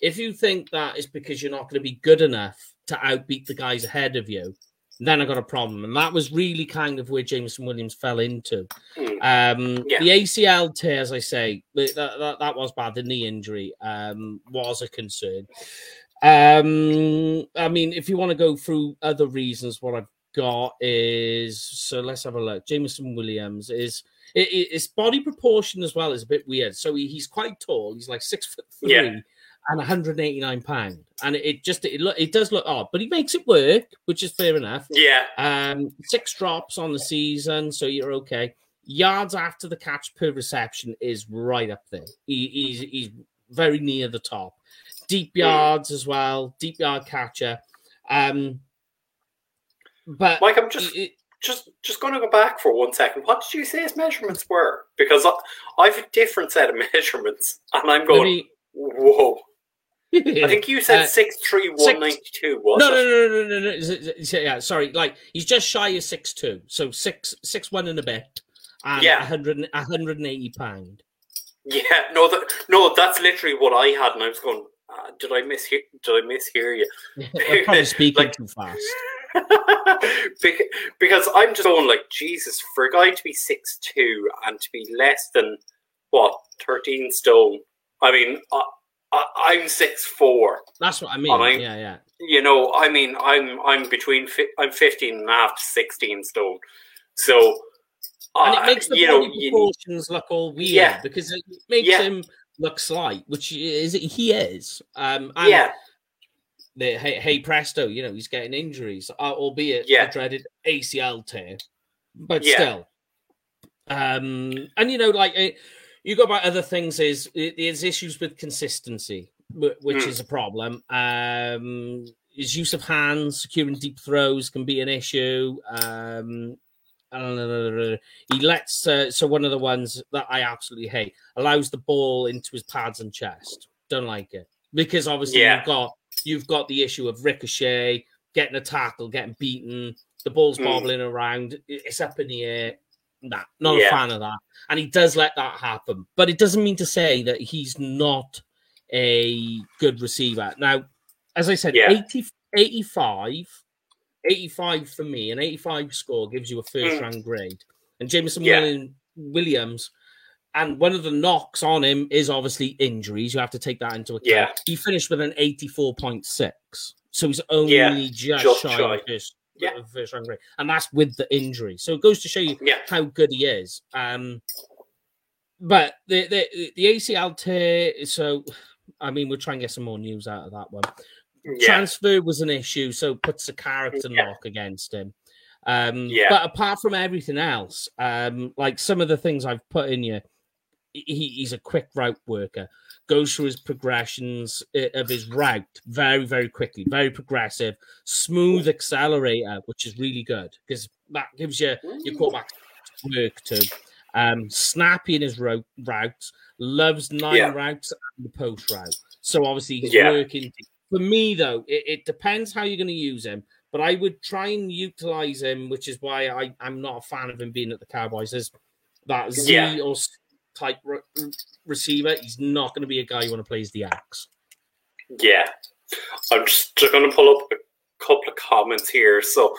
If you think that is because you're not going to be good enough to outbeat the guys ahead of you, then I got a problem. And that was really kind of where Jameson Williams fell into. Hmm. Um, yeah. The ACL tear, as I say, that, that, that, was bad. The knee injury um, was a concern. Um, I mean, if you want to go through other reasons, what I've got is so let's have a look. Jameson Williams is it, it, his body proportion as well is a bit weird. So he, he's quite tall. He's like six foot three. Yeah and 189 pound, and it just it look it does look odd, but he makes it work, which is fair enough. Yeah. Um, six drops on the season, so you're okay. Yards after the catch per reception is right up there. He, he's he's very near the top. Deep yards as well, deep yard catcher. Um, but Mike, I'm just it, just just going to go back for one second. What did you say his measurements were? Because I, I have a different set of measurements, and I'm going. Me, whoa. I think you said uh, six three one ninety two. Was no, no, no, no, no, no, no. Yeah, sorry. Like he's just shy of six two, so six six one and a bit, and yeah, 100, 180 pound. Yeah, no, that no, that's literally what I had, and I was going. Uh, did I miss? Did I mishear you? I'm probably speaking like, too fast. because I'm just going like Jesus for a guy to be six two and to be less than what thirteen stone. I mean, uh, I, am six four. That's what I mean. I, yeah, yeah. You know, I mean, I'm I'm between fi- I'm 15 and a half to 16 stone. So and it makes the uh, body know, proportions you, look all weird yeah, because it makes yeah. him look slight, which is he is. Um, yeah. Hey, hey, presto! You know he's getting injuries, uh, albeit yeah. a dreaded ACL tear, but yeah. still. Um, and you know, like it, you go about other things is there's issues with consistency, which mm. is a problem. Um, his use of hands, securing deep throws can be an issue. Um, he lets uh, so one of the ones that I absolutely hate allows the ball into his pads and chest. Don't like it because obviously yeah. you've got you've got the issue of ricochet, getting a tackle, getting beaten, the ball's mm. bobbling around, it's up in the air. Nah, not yeah. a fan of that. And he does let that happen. But it doesn't mean to say that he's not a good receiver. Now, as I said, Yeah. 80, 85, 85 for me, an 85 score gives you a first Mm. round grade. And Jameson Yeah. Williams, and one of the knocks on him is obviously injuries. You have to take that into account. Yeah. He finished with an 84.6. So he's only Yeah, just, just shy, shy. of first, Yeah. of first round grade. And that's with the injury. So it goes to show you Yeah. how good he is. Um, but the the the ACL tear. So, I mean, we'll try and get some more news out of that one. Transfer was an issue, so it puts a character knock against him. Um, Yeah. But apart from everything else, um, like some of the things I've put in you, he, he's a quick route worker. Goes through his progressions uh, of his route very, very quickly, very progressive, smooth accelerator, which is really good because that gives you your quarterback work to. Um, snappy in his route, routes, loves nine Yeah. routes and the post route. So obviously he's Yeah. working. For me though, it, it depends how you're going to use him. But I would try and utilize him, which is why I, I'm not a fan of him being at the Cowboys. As that Z Yeah. or type re- receiver, he's not going to be a guy you want to play as the X. Yeah. I'm just, just going to pull up a couple of comments here. So,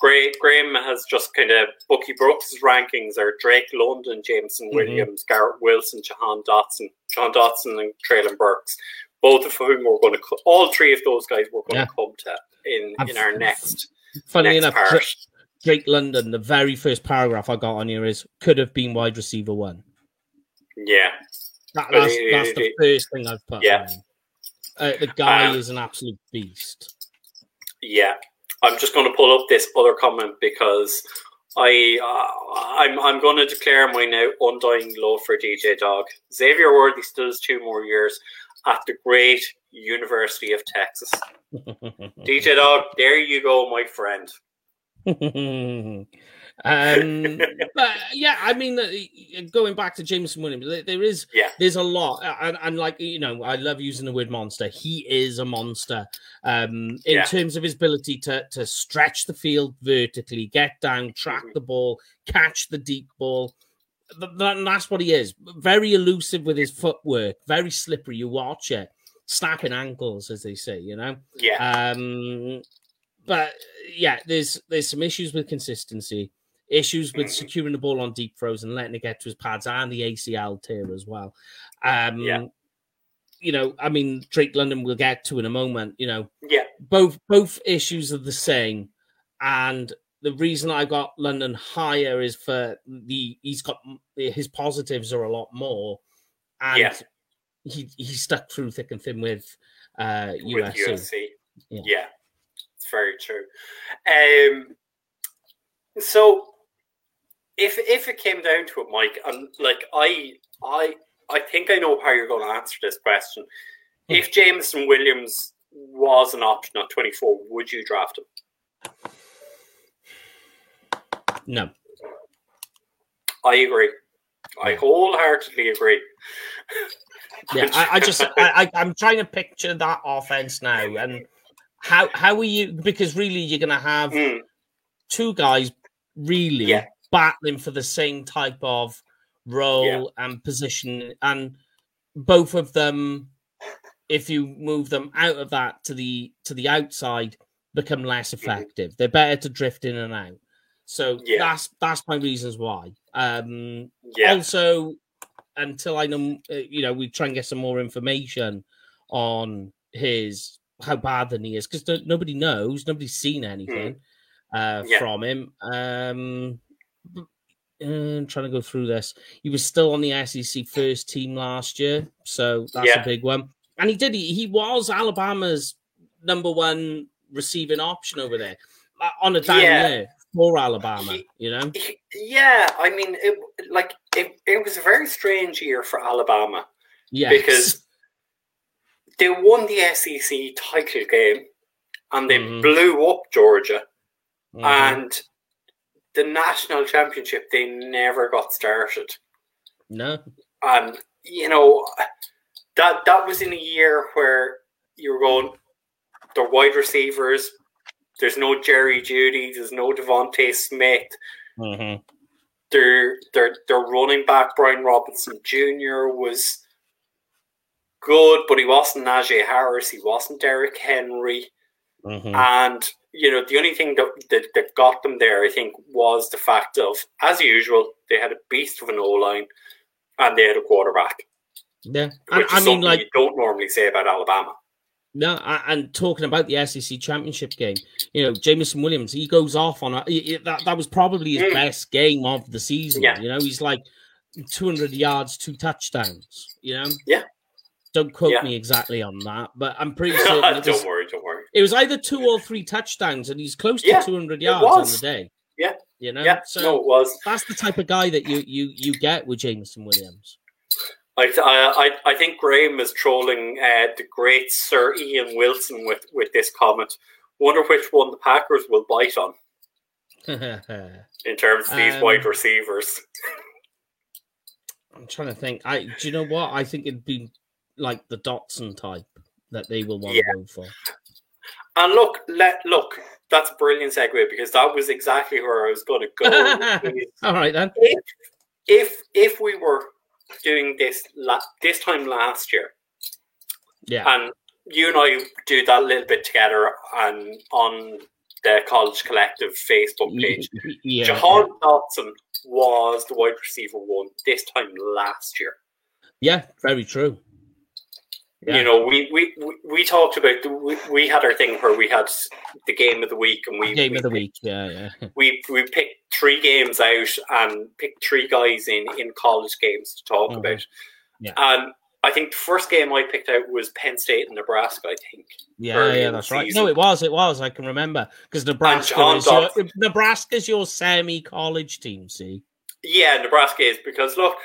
Gray, Graham has just kind of Bucky Brooks' rankings are Drake London, Jameson Mhm. Williams, Garrett Wilson, Jahan Dotson, John Dotson, and Treylon Burks. Both of whom we're going to, all three of those guys we're going Yeah. to come to in, I've- in our next, Funny next enough, part. Dra- Drake London, the very first paragraph I got on here is could have been wide receiver one. Yeah. That, that's, that's the he- first thing I've put. Yeah. Uh, the guy Um, is an absolute beast. Yeah, I'm just going to pull up this other comment because I uh, I'm I'm going to declare my now undying love for DJ Dog. Xavier Worthy still has two more years at the great University of Texas. DJ Dog, there you go, my friend. um, but yeah, I mean, uh, going back to Jameson Williams, there- is Yeah. there's a lot, uh, and, and like you know, I love using the word monster. He is a monster um, in Yeah. terms of his ability to to stretch the field vertically, get down, track Mhm. the ball, catch the deep ball. Th- th- and that's what he is. Very elusive with his footwork, very slippery. You watch it, snapping ankles, as they say. You know. Yeah, Um, but yeah, there's there's some issues with consistency, issues with securing the ball on deep throws and letting it get to his pads and the ACL tear as well. Um, Yeah. You know, I mean, Drake London we'll get to in a moment. You know, yeah, both both issues are the same, and the reason I got London higher is for the he's got his positives are a lot more, and Yeah. he he stuck through thick and thin with uh, with USC. USC. Yeah. Yeah. it's very true. Um, so if if it came down to it, Mike, and like I I I think I know how you're going to answer this question. Hmm. If Jameson Williams was an option at 24, would you draft him? No. I agree. I wholeheartedly agree. Yeah, I, I just I, I I'm trying to picture that offense now, and how how are you? Because really, you're going to have Mm, two guys really Yeah. Battling for the same type of role and position, and both of them, if you move them out of that to the to the outside, become less effective. They're better to drift in and out. So Yeah. that's that's my reasons why. Um, yeah, also until i know uh, you know we try and get some more information on his how bad than he is because nobody knows nobody's seen anything uh Hmm. Yeah. from him um uh, I'm trying to go through this. He was still on the SEC first team last year, so that's Yeah. a big one. And he did. He, he was Alabama's number one receiving option over there uh, on a Yeah. year for Alabama. He- You know, yeah. I mean, it like it, it was a very strange year for Alabama. yeah, because they won the SEC title game and they Mhm. blew up Georgia Mhm. and the national championship they never got started no, and you know that that was in a year where you were going the wide receivers there's no Jerry Jeudy there's no DeVonta Smith Mhm. their their their running back Brian Robinson Jr. was good, but he wasn't Najee Harris. He wasn't Derrick Henry. Mhm. And you know, the only thing that, that that got them there, I think, was the fact of, as usual, they had a beast of an O line, and they had a quarterback, yeah, which and, I mean, like you don't normally say about Alabama. No, and talking about the SEC championship game, you know, Jameson Williams, he goes off on a he- that. That was probably his Mm. best game of the season. Yeah. You know, he's like 200 yards, two touchdowns. You know, Yeah. Don't quote Yeah. me exactly on that, but I'm pretty certain it was, don't worry, don't worry. It was either two or three touchdowns, and he's close to Yeah, 200 yards on the day. Yeah. you know, Yeah, so no, it was. that's the type of guy that you you you get with Jameson Williams. I, I, I think Graham is trolling uh, the great Sir Ian Wilson with, with this comment. Wonder which one the Packers will bite on in terms of these Um, wide receivers. I'm trying to think. I do you know what? I think it'd be like the Dotson type that they will want Yeah. to go for. And look, let look, that's a brilliant segue because that was exactly where I was going to go. All right then. if, if if we were doing this la- this time last year, Yeah. and you and I do that little bit together and on the College Collective Facebook page. yeah. Jahan Dotson was the wide receiver one this time last year. Yeah, very true. Yeah. You know, we we, we, we talked about the, we, we had our thing where we had the game of the week and we Game we of the picked- week. Yeah, yeah. We we picked three games out and picked three guys in in college games to talk Mhm. about. Yeah. And I think the first game I picked out was Penn State and Nebraska. I think. Yeah, yeah, that's right. No, it was, it was. I can remember because Nebraska is your, Nebraska's your semi-college team. See, Yeah, Nebraska is because look,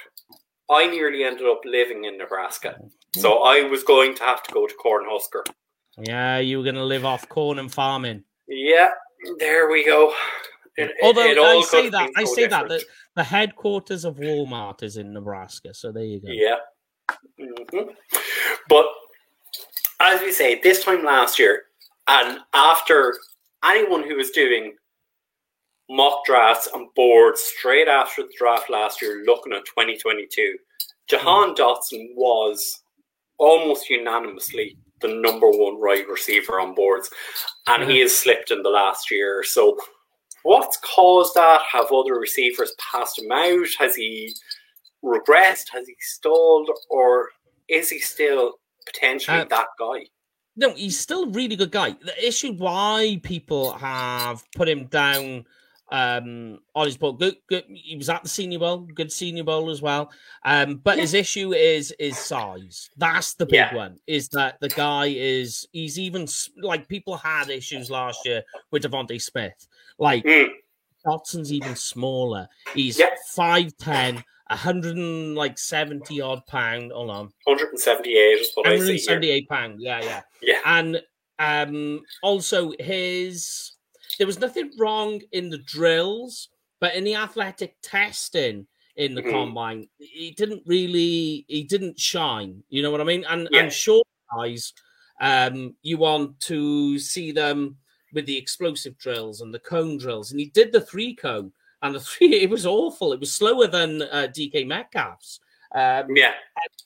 I nearly ended up living in Nebraska, so I was going to have to go to Cornhusker. yeah, you were going to live off corn and farming. Yeah, there we go. It- Although it I say that, I say that the, the headquarters of Walmart is in Nebraska. So there you go. Yeah. Mhm. But as we say, this time last year, and after anyone who was doing mock drafts and boards straight after the draft last year, looking at 2022, Jahan Dotson was almost unanimously the number one right receiver on boards, and he has slipped in the last year. So, what's caused that? Have other receivers passed him out? Has he regressed? Has he stalled? Or is he still potentially Uh, that guy? No, he's still a really good guy. The issue why people have put him down um on his book, good, good he was at the senior bowl, good senior bowl as well. Um, but his issue is is size. That's the big Yeah. one. Is that the guy is he's even like people had issues last year with DeVonta Smith. Like Mm. Dotson's even smaller. He's Yeah. five ten, a hundred and like seventy odd pound. Hold on. 178 is what I see here. 178 pound. Yeah, yeah. Yeah. And um also his there was nothing wrong in the drills, but in the athletic testing in the Mhm. combine, he didn't really he didn't shine. You know what I mean? And Yeah. and short guys, um, you want to see them with the explosive drills and the cone drills, and he did the three cone. And the three, it was awful. It was slower than uh, DK Metcalf's. Um, Yeah.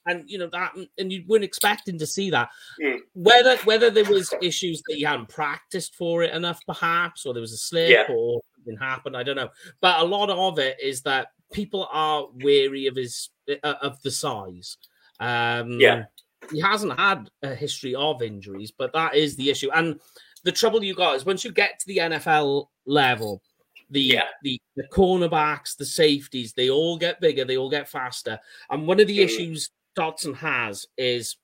and you know that, and you weren't expecting to see that. Mm. Whether whether there was issues that you hadn't practiced for it enough, perhaps, or there was a slip, Yeah. or something happened, I don't know. But a lot of it is that people are wary of his uh, of the size. Um, Yeah. he hasn't had a history of injuries, but that is the issue. And the trouble you got is once you get to the NFL level, the Yeah. the the cornerbacks, the safeties, they all get bigger, they all get faster. And one of the issues Dotson has is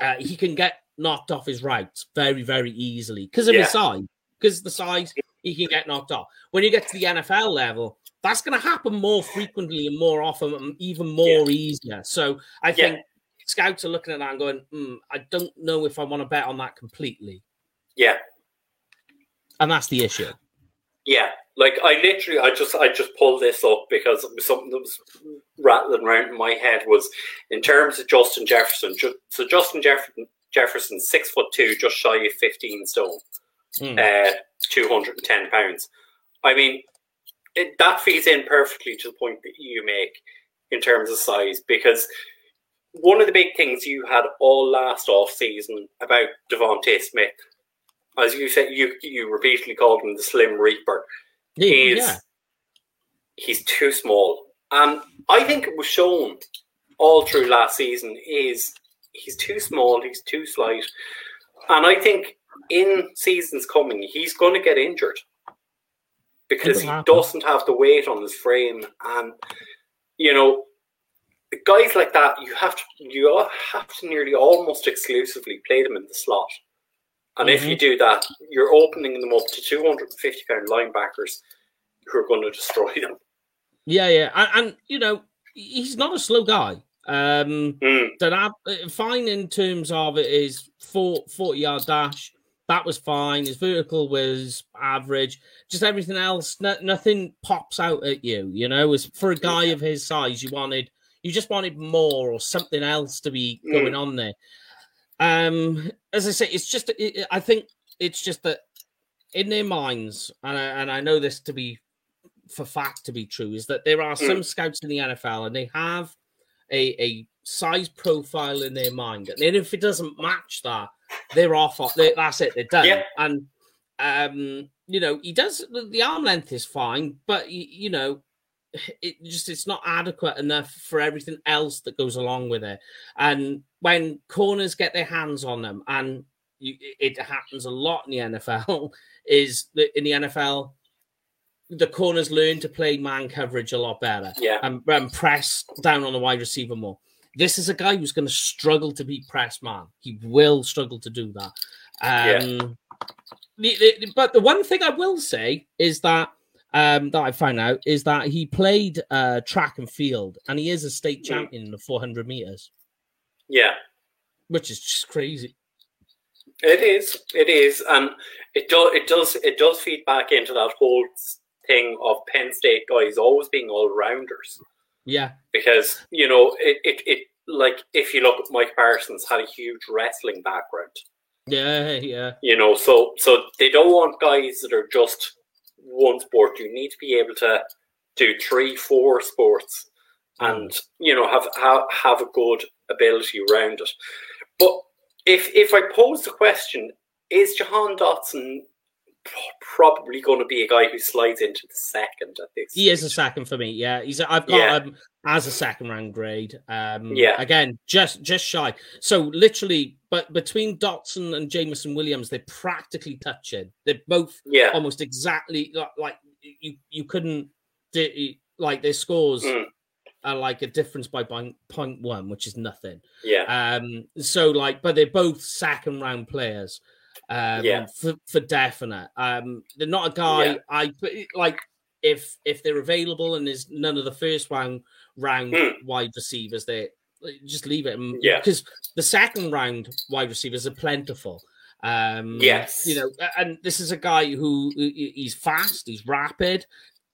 uh, he can get knocked off his routes very, very easily because of Yeah. his size. Because the size, he can get knocked off. When you get to the NFL level, that's going to happen more frequently and more often, and even more easier. So I Yeah. think scouts are looking at that and going, mm, I don't know if I want to bet on that completely. Yeah. And that's the issue. Yeah. Like I literally, I just, I just pulled this up because it was something that was rattling around in my head was in terms of Justin Jefferson. Ju- So Justin Jefferson, Jefferson, six foot two, just shy of fifteen stone, Mm. uh, two hundred and ten pounds. I mean, it, that feeds in perfectly to the point that you make in terms of size because one of the big things you had all last off season about DeVonta Smith, as you said, you you repeatedly called him the Slim Reaper, is yeah. he's too small. And I think it was shown all through last season is he's too small, he's too slight. And I think in seasons coming, he's going to get injured because he happen. doesn't have the weight on his frame. And, you know, guys like that, you have to, you have to nearly almost exclusively play them in the slot. And if you do that, you're opening them up to 250 pound linebackers who are going to destroy them. Yeah, yeah, and, and you know he's not a slow guy. Um, Mm, that I, fine in terms of it is four, 40 yard dash. That was fine. His vertical was average. Just everything else, no, nothing pops out at you. You know, as for a guy of his size, you wanted, you just wanted more or something else to be Mm. going on there. Um, as I say, it's just, it, I think it's just that in their minds, and I, and I know this to be for fact to be true, is that there are Mm. some scouts in the NFL and they have a, a size profile in their mind, and then if it doesn't match that, they're off. They, that's it. They're done. Yeah. And um, you know, he does the arm length is fine, but you know, it just it's not adequate enough for everything else that goes along with it. And when corners get their hands on them, and you, it happens a lot in the NFL, is that in the NFL. The corners learn to play man coverage a lot better yeah. and, and press down on the wide receiver more. This is a guy who's going to struggle to beat press man. He will struggle to do that. Um, the, the, but the one thing I will say is that um, that I found out is that he played uh, track and field, and he is a state Mm. champion in the 400 meters, Yeah. which is just crazy. It is. It is, and it does. It does. It does feed back into that whole thing of Penn State guys always being all rounders Yeah, because you know it, it. It like if you look at Micah Parsons had a huge wrestling background. yeah, yeah, You know, so so they don't want guys that are just one sport. You need to be able to do three, four sports, and you know have have, have a good ability around it. But if if I pose the question, is Jahan Dotson probably going to be a guy who slides into the second at this? he is a second for me. Yeah, he's. I've got Yeah. him as a second round grade. Um, Yeah. again, just just shy. So literally, but between Dotson and Jameson Williams, they're practically touching. They're both Yeah, almost exactly like, like you you couldn't like their scores Mm. are like a difference by point one, which is nothing. yeah, Um, so like, but they're both second round players. Um, Yeah. for, for definite. Um, they're not a guy Yeah. I like if if they're available and there's none of the first round round Hmm. wide receivers, they just leave it. Yeah. because the second round wide receivers are plentiful. Um, Yes. you know, and this is a guy who he's fast, he's rapid,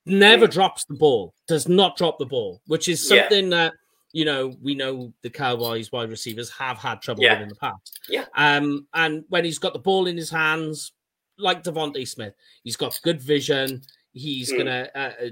never Hmm. drops the ball, does not drop the ball, which is Yeah. something that you know we know the Cowboys wide receivers have had trouble Yeah. with in the past. Yeah. Um, and when he's got the ball in his hands, like DeVonta Smith, he's got good vision. He's Mm. gonna uh, uh, r-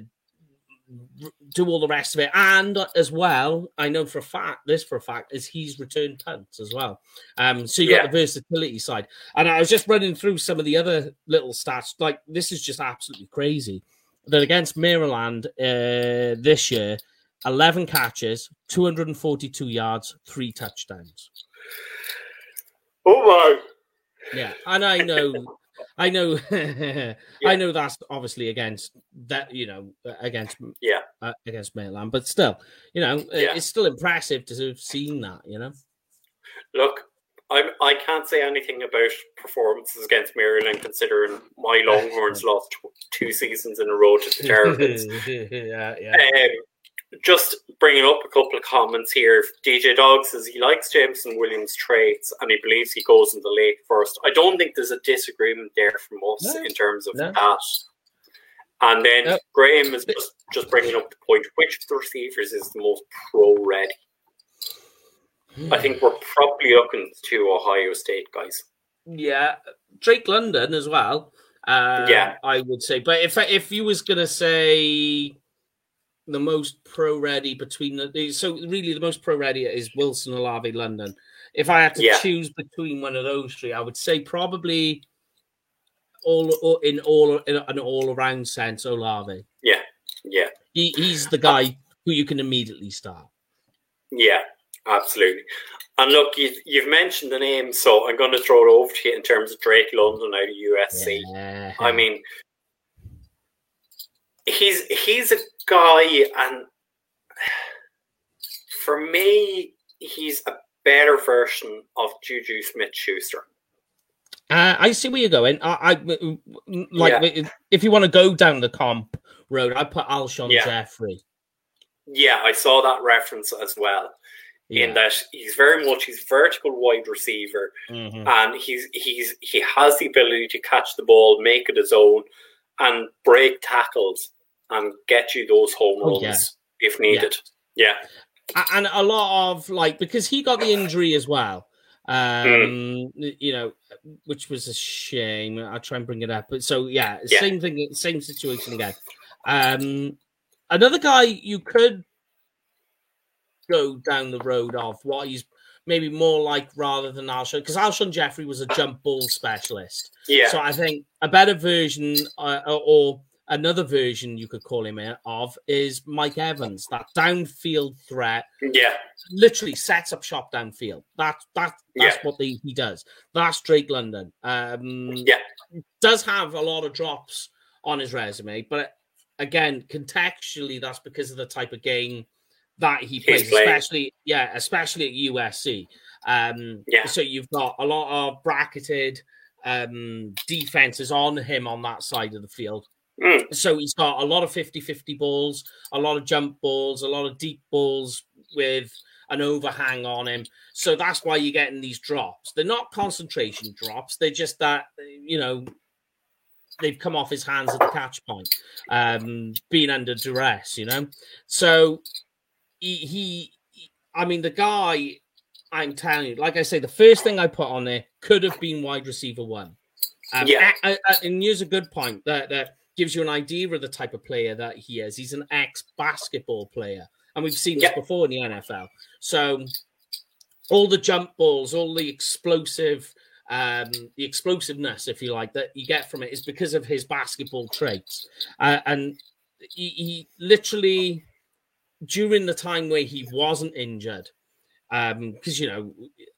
do all the rest of it, and as well, I know for a fact this for a fact is he's returned punts as well. Um, so you Yeah. got the versatility side, and I was just running through some of the other little stats. Like this is just absolutely crazy. That against Maryland uh, this year, eleven catches, two hundred and forty-two yards, three touchdowns. Oh my! Yeah, and I know, I know, I know that's obviously against that, you know, against Yeah. uh, against Maryland, but still, you know, Yeah. it's still impressive to have seen that, you know. Look, I I can't say anything about performances against Maryland, considering my Longhorns lost two seasons in a row to the Terrapins. yeah, yeah. Um, just bringing up a couple of comments here. DJ Dog says he likes Jameson Williams' traits and he believes he goes in the late first. I don't think there's a disagreement there from us No, in terms of no. that. And then No. Graham is just, just bringing up the point which of the receivers is the most pro ready? I think we're probably looking to Ohio State guys. Yeah, Drake London as well. Uh, Yeah. I would say. But if if you was gonna say, the most pro ready between the so really the most pro ready is Wilson Olave London. If I had to Yeah. choose between one of those three, I would say probably all, all in all in an all around sense Olave. Yeah, yeah, He, he's the guy who you can immediately start. yeah, absolutely. And look, you've, you've mentioned the name, so I'm going to throw it over to you in terms of Drake London out of USC. Yeah. I mean, he's he's a guy, and for me, he's a better version of Juju Smith Schuster. Uh, I see where you're going. I, I like if you want to go down the comp road, I put Alshon Yeah. Jeffery. Yeah, I saw that reference as well. In that he's very much he's vertical wide receiver, Mhm. and he's he's he has the ability to catch the ball, make it his own, and break tackles and get you those home Oh, runs yeah. if needed. Yeah, A- and a lot of like because he got the injury as well. Um, you know, which was a shame. I'll try and bring it up. But so yeah, Yeah. same thing, same situation again. Um, another guy you could go down the road of what he's maybe more like rather than Alshon because Alshon Jeffery was a jump ball specialist. yeah, So I think a better version uh, or another version you could call him of is Mike Evans, that downfield threat, yeah, literally sets up shop downfield. That that that's Yeah. what they, he does. That's Drake London. Um, Yeah. does have a lot of drops on his resume, but again, contextually, that's because of the type of game that he plays, especially yeah, especially at USC. Um, Yeah. So you've got a lot of bracketed um, defenses on him on that side of the field. Mm. So he's got a lot of 50 50 balls, a lot of jump balls, a lot of deep balls with an overhang on him. So that's why you're getting these drops. They're not concentration drops, they're just that, you know, they've come off his hands at the catch point, um, being under duress, you know. So he, he, I mean, the guy, I'm telling you, like I say, the first thing I put on there could have been wide receiver one. Um, Yeah. a- a- a- and here's a good point that, that gives you an idea of the type of player that he is. He's an ex basketball player, and we've seen this Yeah. before in the NFL. So all the jump balls, all the explosive, um, the explosiveness, if you like, that you get from it is because of his basketball traits. Uh, and he, he literally, during the time where he wasn't injured, because you know,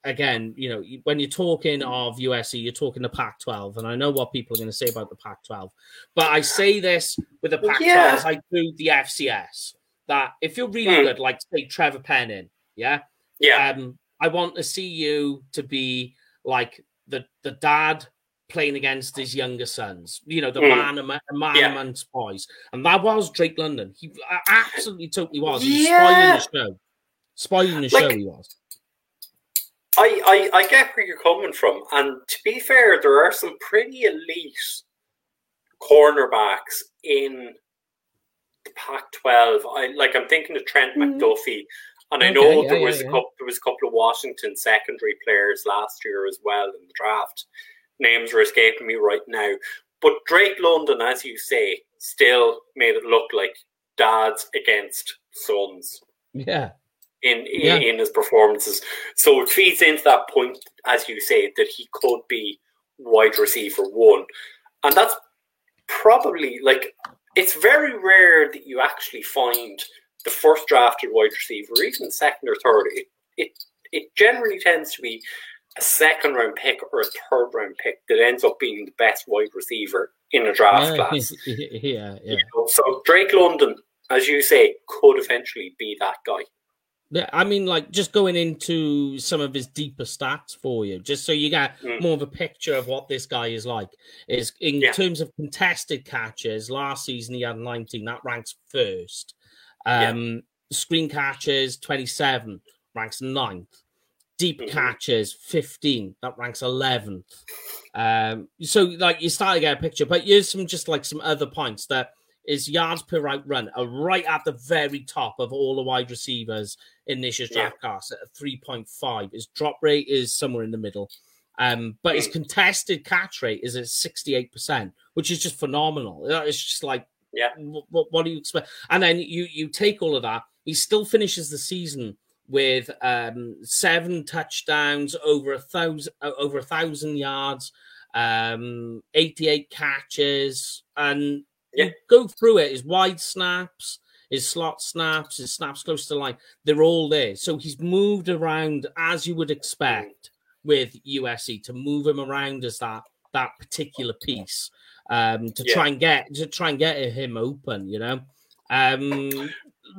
again, you know, when you're talking of USC, you're talking the Pac-12, and I know what people are going to say about the Pac-12, but I say this with the Pac-12 Yeah. as I do the FCS. That if you're really Hmm. good, like say Trevor Penning, yeah, yeah, um, I want to see you to be like the the dad playing against his younger sons. You know, the Mm. man, ama- man Yeah. boys, and that was Drake London. He absolutely, totally was. He was Yeah. spoiling the show. Spoiling the Like- show, he was. I, I I get where you're coming from, and to be fair, there are some pretty elite cornerbacks in the Pac-12. I like I'm thinking of Trent Mhm. McDuffie, and I Okay, know yeah, there yeah, was a yeah. couple there was a couple of Washington secondary players last year as well in the draft. Names are escaping me right now, but Drake London, as you say, still made it look like dads against sons Yeah, in in, Yeah. in his performances. So it feeds into that point, as you say, that he could be wide receiver one, and that's probably like it's very rare that you actually find the first drafted wide receiver, even second or third. It it it generally tends to be a second round pick or a third round pick that ends up being the best wide receiver in a draft yeah, class. yeah, yeah. You know, So Drake London, as you say, could eventually be that guy. Yeah, I mean, like just going into some of his deeper stats for you, just so you get Mm. more of a picture of what this guy is like. Is in Yeah. terms of contested catches, last season he had 19, that ranks first. Yeah. Um, Screen catches, 27, ranks ninth. Deep Mhm. catches, 15, that ranks 11th. Um, so like you start to get a picture, but here's some just like some other points that is yards per route run are right at the very top of all the wide receivers in this year's Yeah. draft class at 3.5. His drop rate is somewhere in the middle. Um, but Hmm. his contested catch rate is at 68%, which is just phenomenal. It's just like Yeah. What, what do you expect? And then you you take all of that. He still finishes the season with um, seven touchdowns, over a thousand uh, over a thousand yards, um, eighty eight catches, and Yeah. go through it. His wide snaps, his slot snaps, his snaps close to the line. They're all there. So he's moved around as you would expect with USC to move him around as that that particular piece um, to Yeah. try and get to try and get him open. You know, um,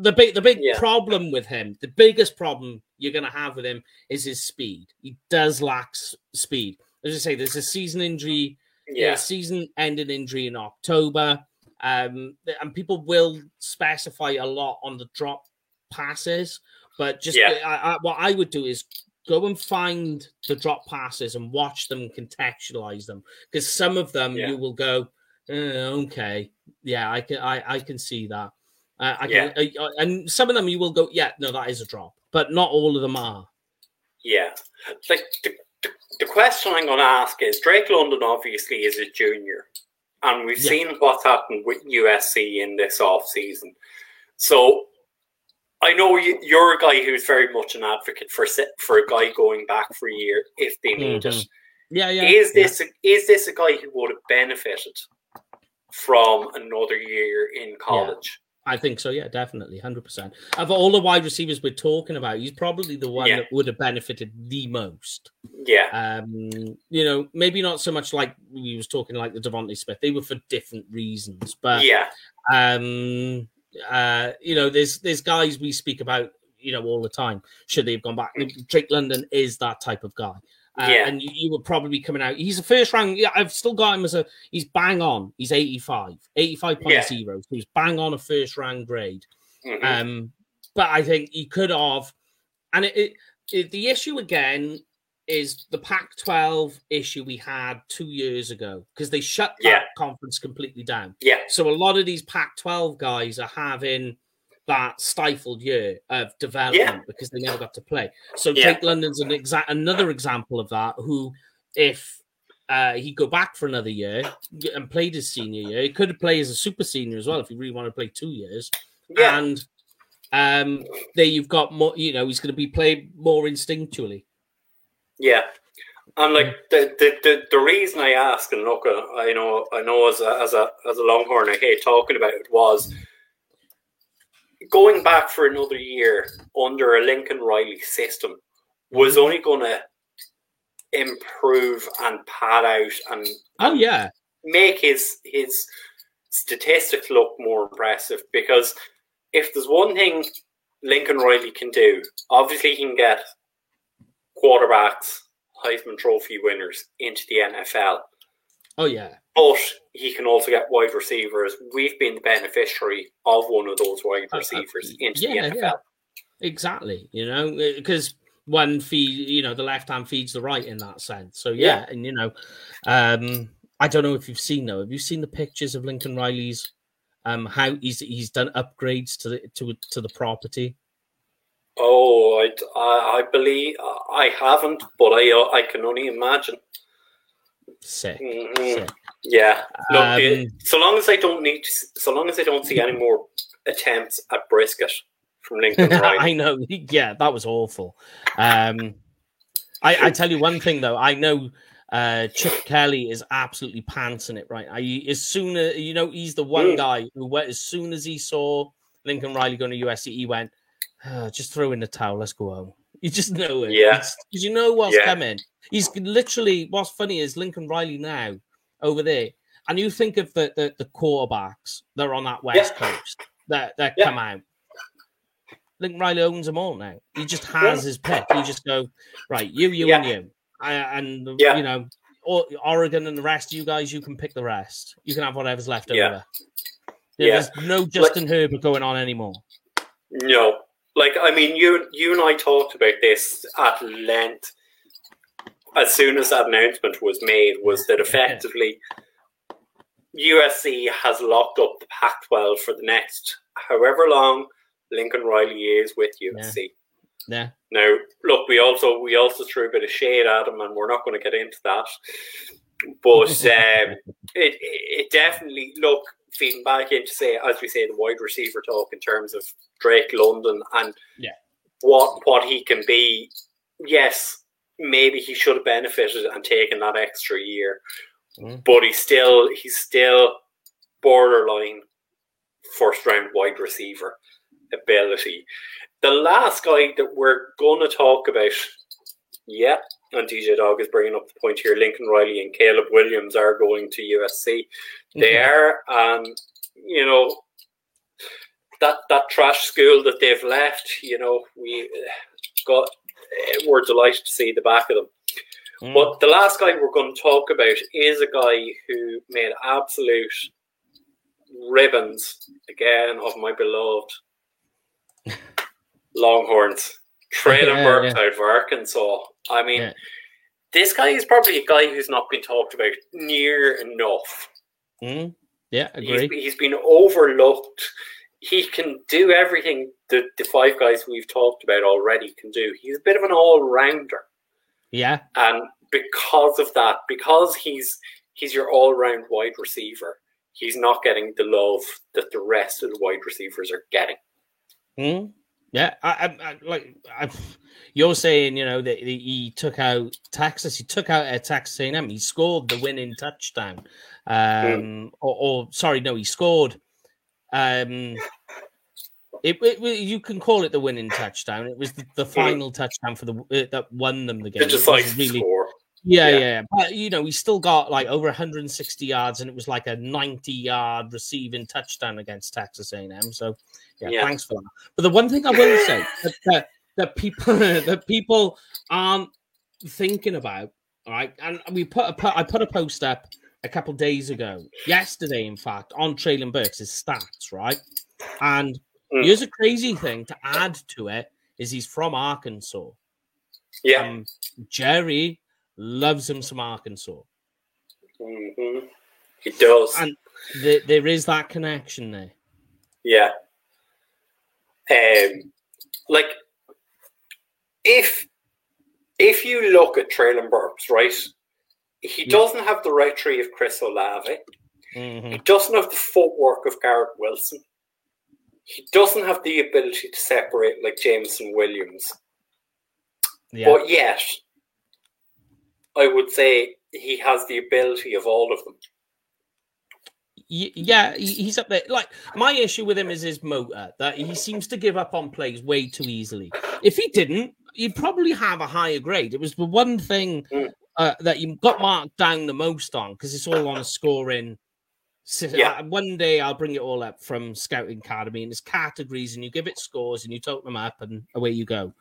the big the big Yeah. problem with him, the biggest problem you're going to have with him is his speed. He does lack speed. As I say, there's a season injury Yeah. yeah, season ending injury in October. Um, and people will specify a lot on the drop passes, but just Yeah. I, I, what I would do is go and find the drop passes and watch them, and contextualize them, because some of them Yeah. you will go, "Uh, okay, yeah, I can, I, I can see that. Uh, I can, uh, uh, and some of them you will go, yeah, no, that is a drop, but not all of them are. Yeah. Like the, the, the question I'm going to ask is Drake London obviously is a junior, and we've Yeah. seen what happened with USC in this off season. So I know you, you're a guy who's very much an advocate for for a guy going back for a year if they need it. Mhm. Yeah, yeah. Is yeah. this a, is this a guy who would have benefited from another year in college? I think so. Yeah, definitely, hundred percent. Of all the wide receivers we're talking about, he's probably the one Yeah. that would have benefited the most. Yeah, Um, you know, maybe not so much like we was talking like the DeVonta Smith. They were for different reasons, but yeah, um, uh, you know, there's there's guys we speak about, you know, all the time. Should they have gone back? Drake London is that type of guy. Uh, Yeah. and you, you would probably be coming out. He's a first round. Yeah, I've still got him as a. He's bang on. He's 85, 85.0. Yeah. So he's bang on a first round grade. mhm, Um, but I think he could have, and it, it, it- the issue again is the Pac-12 issue we had two years ago because they shut that Yeah. conference completely down. yeah, So a lot of these Pac-12 guys are having that stifled year of development because they never got to play. So Yeah. Drake London's an exact another example of that. Who, if uh, he go back for another year and played his senior year, he could have played as a super senior as well if he really wanted to play two years. yeah. And um, there you've got more. You know, he's going to be played more instinctually. Yeah, and like the, the the the reason I ask, and look, uh, I know I know as a as a as a Longhorn, I hate talking about it was going back for another year under a Lincoln Riley system was only going to improve and pad out and Oh yeah, make his his statistics look more impressive because if there's one thing Lincoln Riley can do, obviously he can get quarterbacks, Heisman Trophy winners into the NFL. Oh yeah. But he can also get wide receivers. We've been the beneficiary of one of those wide Uh, uh, receivers into yeah, the NFL. yeah. Exactly. You know, because one feed, you know, the left hand feeds the right in that sense. So yeah, and you know, um, I don't know if you've seen though. Have you seen the pictures of Lincoln Riley's? Um, how he's he's done upgrades to the to to the property. Oh, I, I, I believe I haven't, but I uh, I can only imagine. Sick. Mhm. sick. Yeah. Look, Um, it- so long as I don't need, to, so long as I don't see any more attempts at brisket from Lincoln I know. Yeah, that was awful. Um, I, I tell you one thing though. I know uh, Chip Kelly is absolutely pantsing it right. I, as soon as you know, he's the one Mm. guy who went as soon as he saw Lincoln Riley going to USC, he went, "Ah, "Just throw in the towel. Let's go home." You just know it, Yeah. because you know what's Yeah. coming. He's literally. What's funny is Lincoln Riley now over there, and you think of the the, the quarterbacks that are on that west Yeah. coast that that Yeah. come out. Lincoln Riley owns them all now. He just has his pick. You just go right, you, you, and you, I, and you know, Oregon and the rest. Of you guys, you can pick the rest. You can have whatever's left over. There's no Justin Herbert going on anymore. No, like I mean, you you and I talked about this at length as soon as that announcement was made. Was that effectively USC has locked up the Pac-12 for the next however long Lincoln Riley is with USC. Yeah, Now, look, we also we also threw a bit of shade at him, and we're not going to get into that. But um, it it definitely look feeding back into say, as we say, the wide receiver talk in terms of Drake London and yeah. what what he can be. Yes, maybe he should have benefited and taken that extra year, mm. but he's still he's still borderline first round wide receiver ability. The last guy that we're going to talk about, yeah, and DJ Dog is bringing up the point here. Lincoln Riley and Caleb Williams are going to USC. They mm-hmm. are, um, you know, that that trash school that they've left. You know, we got we're delighted to see the back of them. Mm. But the last guy we're going to talk about is a guy who made absolute ribbons again of my beloved Longhorns. Treylon yeah, Burks yeah. out of Arkansas. I mean, yeah. this guy is probably a guy who's not been talked about near enough. Mm. Yeah, agree. He's, he's been overlooked. He can do everything that the five guys we've talked about already can do. He's a bit of an all rounder. Yeah. And because of that, because he's he's your all round wide receiver, he's not getting the love that the rest of the wide receivers are getting. Mm. Yeah, I, I, I like I, you're saying, you know, that he took out Texas. He took out a Texas A&M. He scored the winning touchdown. Um, mm. or, or, sorry, no, he scored. Um, it, it, you can call it the winning touchdown. It was the, the hmm. final mm. touchdown for the uh, that won them the game. It's just like really, score. Yeah, yeah, yeah, But you know, we still got like over 160 yards, and it was like a 90 yard receiving touchdown against Texas A&M. So, yeah, yeah. thanks for that. But the one thing I will say that, that, that people that people aren't thinking about, all right, and we put a I put a post up a couple days ago, yesterday, in fact, on Treylon Burks' stats, right, and mm. here's a crazy thing to add to it is he's from Arkansas. Yeah, um, Jerry loves him some Arkansas. Mm-hmm. He does. And the, there is that connection there. Yeah. Um, like, if if you look at Treylon Burks, right, he doesn't have the route tree of Chris Olave. Mm-hmm. He doesn't have the footwork of Garrett Wilson. He doesn't have the ability to separate like Jameson Williams. Yeah. But yet, I would say he has the ability of all of them. Yeah, he's up there. Like my issue with him is his motor that he seems to give up on plays way too easily. If he didn't, he'd probably have a higher grade. It was the one thing mm. uh, that you got marked down the most on because it's all on a scoring. Yeah. Uh, one day I'll bring it all up from Scouting Academy and it's categories, and you give it scores and you total them up, and away you go.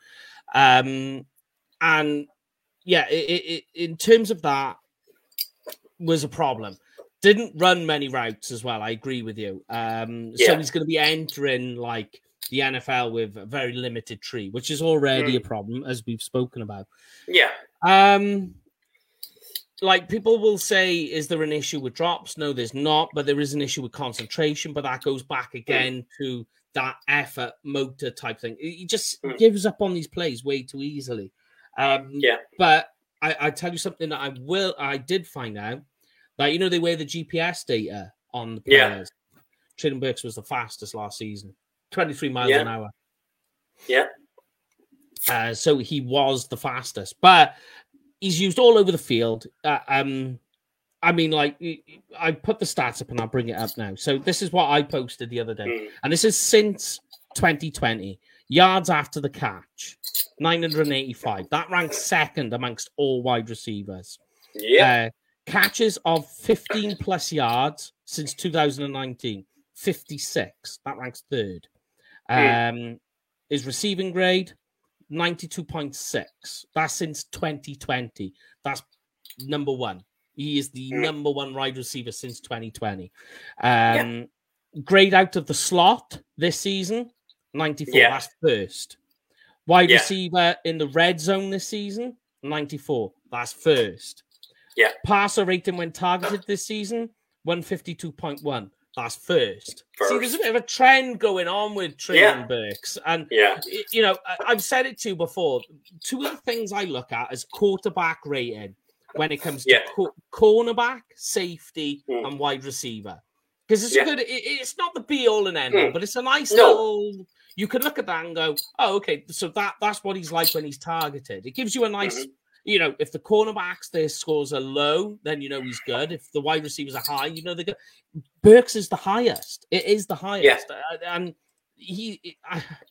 Um, and yeah, it, it, in terms of that, was a problem. Didn't run many routes as well. I agree with you. Um, yeah. So he's going to be entering like the NFL with a very limited tree, which is already mm. a problem, as we've spoken about. Yeah. Um, like people will say, is there an issue with drops? No, there's not, but there is an issue with concentration. But that goes back mm. again mm. to that effort motor type thing. He just mm. gives up on these plays way too easily. Um, yeah. But I, I tell you something that I will. I did find out that you know they wear the GPS data on the players. Yeah. Burks was the fastest last season, twenty three miles yeah. an hour. Yeah. Uh, so he was the fastest, but he's used all over the field. Uh, um, I mean, like I put the stats up and I'll bring it up now. So this is what I posted the other day, mm. and this is since 2020 yards after the catch. 985. That ranks second amongst all wide receivers. Yeah. Uh, catches of 15 plus yards since 2019. 56. That ranks third. Mm. Um, his receiving grade 92.6. That's since 2020. That's number one. He is the mm. number one wide receiver since 2020. Um, yeah. Grade out of the slot this season 94. Yeah. That's first. Wide yeah. receiver in the red zone this season, 94. That's first. Yeah. Passer rating when targeted this season, 152.1. That's first. first. See, there's a bit of a trend going on with Treylon yeah. Burks. And, yeah. you know, I've said it to you before. Two of the things I look at is quarterback rating when it comes to yeah. co- cornerback, safety, mm. and wide receiver. because it's Yeah. good. It, it's not the be all and end all, Mm. but it's a nice No. little. You can look at that and go, "Oh, okay." So that that's what he's like when he's targeted. It gives you a nice, Mm-hmm. you know, if the cornerbacks their scores are low, then you know he's good. If the wide receivers are high, you know they're good. Burks is the highest. It is the highest, Uh, and he,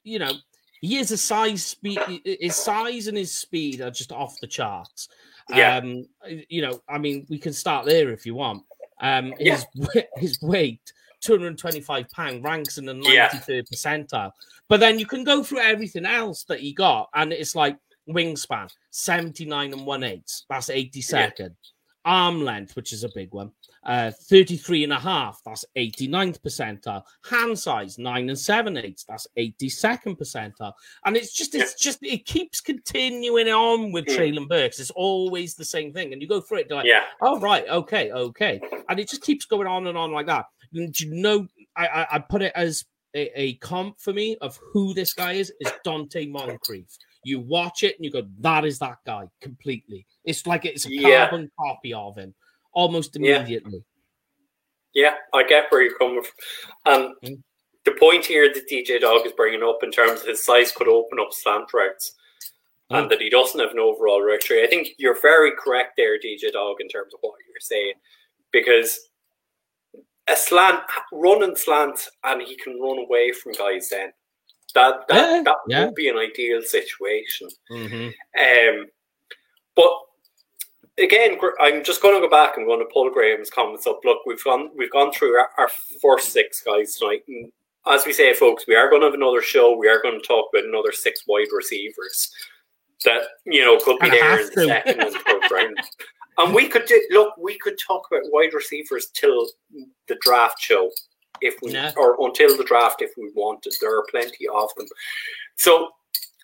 you know, he is a size speed. His size and his speed are just off the charts. Yeah. Um, you know, I mean, we can start there if you want. Um, Yeah. his his weight, two hundred and twenty-five pound, ranks in the Yeah. ninety-third percentile. But then you can go through everything else that he got, and it's like wingspan, seventy-nine and one eighth. That's eighty-second. Arm length, which is a big one, uh, 33 and a half. That's 89th percentile. Hand size, nine and seven eighths. That's 82nd percentile. And it's just, it's just, it keeps continuing on with Mm. Treylon Burks. It's always the same thing. And you go through it, like, Yeah. oh, right, okay, okay. And it just keeps going on and on like that. And do you know, I, I, I put it as a, a comp for me of who this guy is, is Donte Moncrief. You watch it and you go, that is that guy completely. It's like it's a Yeah. carbon copy of him almost Yeah. immediately. Yeah, I get where you're coming from. Um, Mm. the point here that DJ Dog is bringing up in terms of his size could open up slant routes Mm. and that he doesn't have an overall route tree. I think you're very correct there, DJ Dog, in terms of what you're saying because a slant, running slant, and he can run away from guys then. That, that, Yeah, that yeah. would be an ideal situation. Mm-hmm. Um, but again, I'm just going to go back. And I'm going to pull Graham's comments up. Look, we've gone we've gone through our, our first six guys tonight, and as we say, folks, we are going to have another show. We are going to talk about another six wide receivers that you know could be there in the second and third round. And we could do, look. We could talk about wide receivers till the draft show, if we Yeah. or until the draft if we wanted. There are plenty of them. So,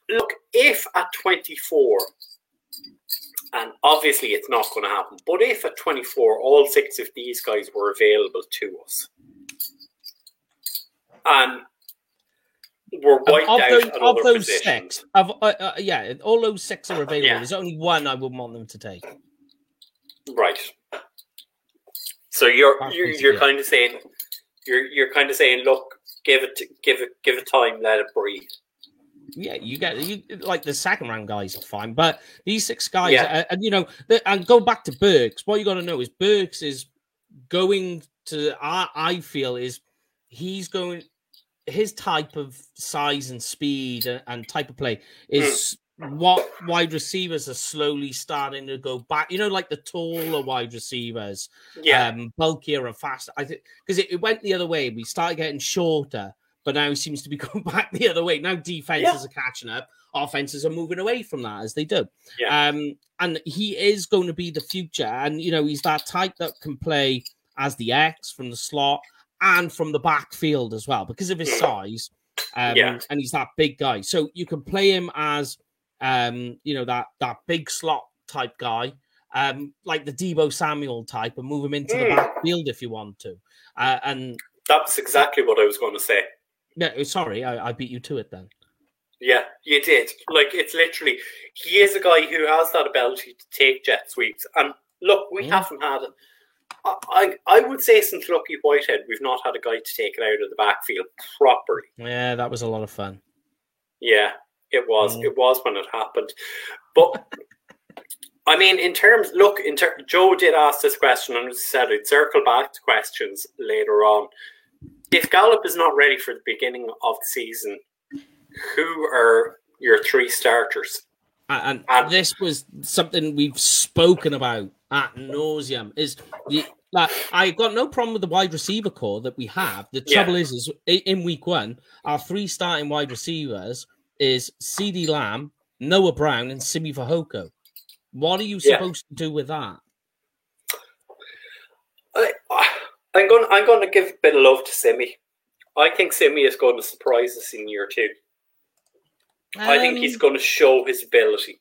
look, if at 24, and obviously it's not going to happen, but if at 24 all six of these guys were available to us, and were wiped Of, out those, of those positions, six, of, uh, uh, yeah, all those six are available. Yeah. There's only one I wouldn't want them to take. Right? So you're That's you're, you're kind of saying you're you're kind of saying, look, give it give it give it time, let it breathe. Yeah, you get you like the second round guys are fine, but these six guys, Yeah. uh, and you know, the, and go back to Burks. What you got to know is Burks is going to. I, I feel is he's going. His type of size and speed and, and type of play is what wide receivers are slowly starting to go back. You know, like the taller wide receivers, Yeah, um, bulkier and faster. I think because it, it went the other way. We started getting shorter, but now it seems to be going back the other way. Now defenses are catching up, offenses are moving away from that as they do. Yeah. Um, and he is going to be the future. And you know, he's that type that can play as the X from the slot and from the backfield as well because of his size. Um, Yeah. and he's that big guy. So you can play him as um, you know, that that big slot type guy um, like the Deebo Samuel type and move him into the Mm. backfield if you want to. Uh, and that's exactly what I was going to say. yeah, sorry, I, I beat you to it then. Yeah, you did. Like it's literally, he is a guy who has that ability to take jet sweeps. And look, we Yeah. haven't had I I would say since Lucky Whitehead, we've not had a guy to take it out of the backfield properly. Yeah, that was a lot of fun. Yeah, it was. Mm. It was when it happened. But I mean, in terms, look, in ter- Joe did ask this question, and as I said, I'd circle back to questions later on. If Gallup is not ready for the beginning of the season, who are your three starters? And, And- this was something we've spoken about at nauseum. Is the like I got no problem with the wide receiver corps that we have. The Yeah. trouble is, is in week one, our three starting wide receivers is CeeDee Lamb, Noah Brown, and Simi Fehoko. What are you Yeah. supposed to do with that? I, I'm going. I'm going to give a bit of love to Simi. I think Simi is going to surprise us in year two. I think he's Um, going to show his ability,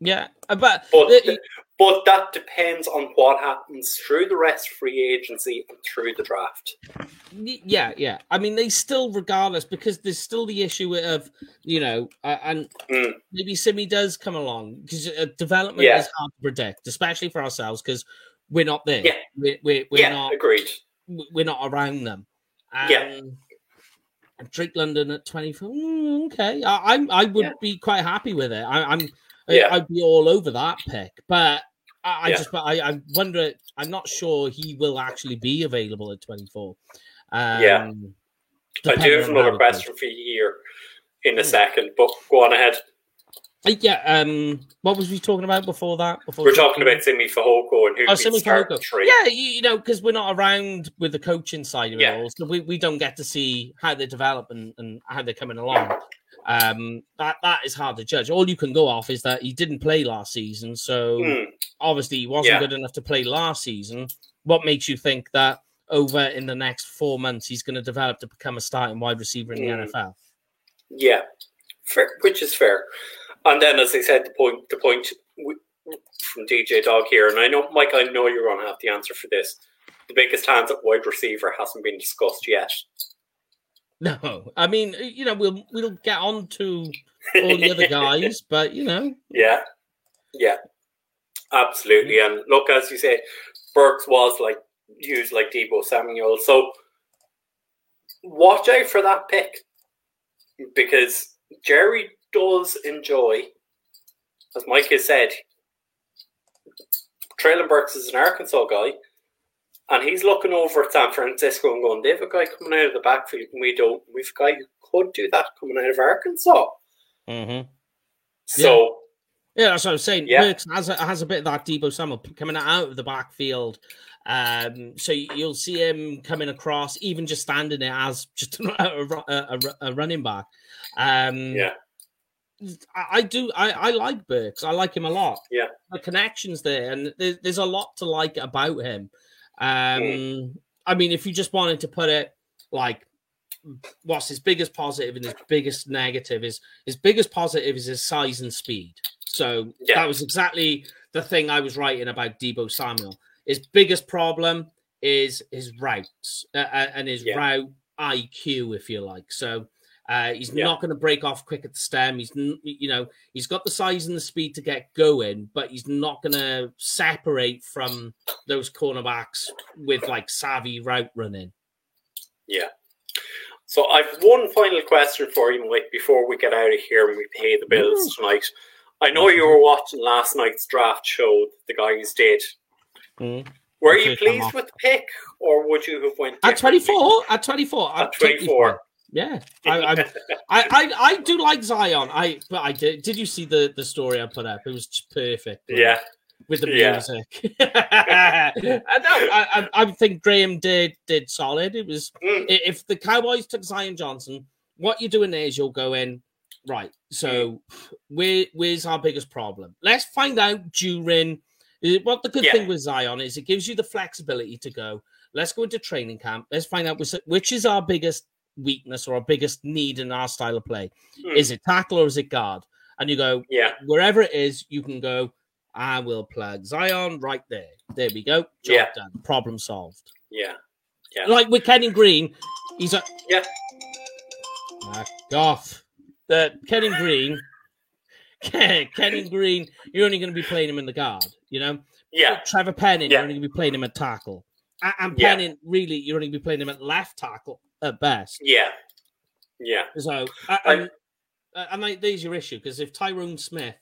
yeah, but but the- but that depends on what happens through the rest free agency and through the draft. Yeah, yeah. I mean, they still, regardless, because there's still the issue of, you know, uh, and Mm. maybe Simi does come along because uh, development Yeah. is hard to predict, especially for ourselves because we're not there. Yeah. We're, we're, we're yeah, not. agreed. we're not around them. Um, Yeah. Drake London at 24. mm, okay. I, I, I would Yeah. be quite happy with it. I, I'm, Yeah. I'd be all over that pick. But I, I Yeah. just, I, I wonder, I'm not sure he will actually be available at 24. Um, Yeah. I do have another how it goes. question for you here in a Hmm. second, but go on ahead. Uh, Yeah. Um. What was we talking about before that? Before We're talking about Simi Fehoko and who Oh, Simi Fehoko. three. Yeah, you, you know, because we're not around with the coaching side of Yeah. it all, so we, we don't get to see how they develop and, and how they're coming along. Um, that that is hard to judge. All you can go off is that he didn't play last season, so Hmm. obviously he wasn't Yeah. good enough to play last season. What makes you think that over in the next four months he's going to develop to become a starting wide receiver in the Hmm. NFL? Yeah, fair, which is fair. And then, as I said, the point, the point from DJ Dog here, and I know, Mike, I know you're going to have the answer for this. The biggest hands at wide receiver hasn't been discussed yet. No, I mean, you know, we'll we'll get on to all the other guys, but you know, Yeah, yeah, absolutely. And look, as you say, Burks was like used like Deebo Samuel. So watch out for that pick because Jerry does enjoy, as Mike has said, Treylon Burks is an Arkansas guy. And he's looking over at San Francisco and going, they have a guy coming out of the backfield and we don't. We've a guy who could do that coming out of Arkansas. mm-hmm. So, Yeah, that's what I was saying. Yeah. Burks has a, has a bit of that Deebo Samuel coming out of the backfield. Um, so you- you'll see him coming across, even just standing there as just a, a, a, a running back. Um, yeah. I, I do. I, I like Burks. I like him a lot. Yeah. the connections there, and there's, there's a lot to like about him. Um. I mean, if you just wanted to put it like, what's his biggest positive and his biggest negative is his biggest positive is his size and speed. So Yeah. that was exactly the thing I was writing about Deebo Samuel. His biggest problem is his routes uh, uh, and his Yeah. route IQ, if you like. So uh, he's Yeah. not going to break off quick at the stem. He's, you know, he's got the size and the speed to get going, but he's not going to separate from those cornerbacks with like savvy route running. Yeah. So I've one final question for you, Mike, before we get out of here and we pay the bills tonight. I know you were watching last night's draft show the guys did. Mm. Were you pleased with the pick, or would you have went At 24, at 24, At I'd take you 24. for it. Yeah, I, I, I, I, do like Zion. I, but I did. Did you see the the story I put up? It was just perfect. Yeah, with the music. I know. I, I, I think Graham did did solid. It was Mm. if the Cowboys took Zion Johnson, what you're doing there is you'll go in right. So where where's our biggest problem? Let's find out during. What the good Yeah. thing with Zion is it gives you the flexibility to go. Let's go into training camp. Let's find out which is our biggest weakness or our biggest need in our style of play. Hmm. Is it tackle or is it guard? And you go, yeah, wherever it is, you can go. I will plug Zion right there. There we go. Job Yeah. done. Problem solved. yeah, Yeah. Like with Kenyon Green, he's a Yeah. Back off. The Kenyon Green, Kenyon Green, you're only going to be playing him in the guard. You know, yeah, Trevor Penning, Yeah. you're only going to be playing him at tackle. And Yeah. Penning, really, you're only going to be playing him at left tackle at best. yeah, yeah, So, I- and, uh, and like, there's your issue because if Tyron Smith,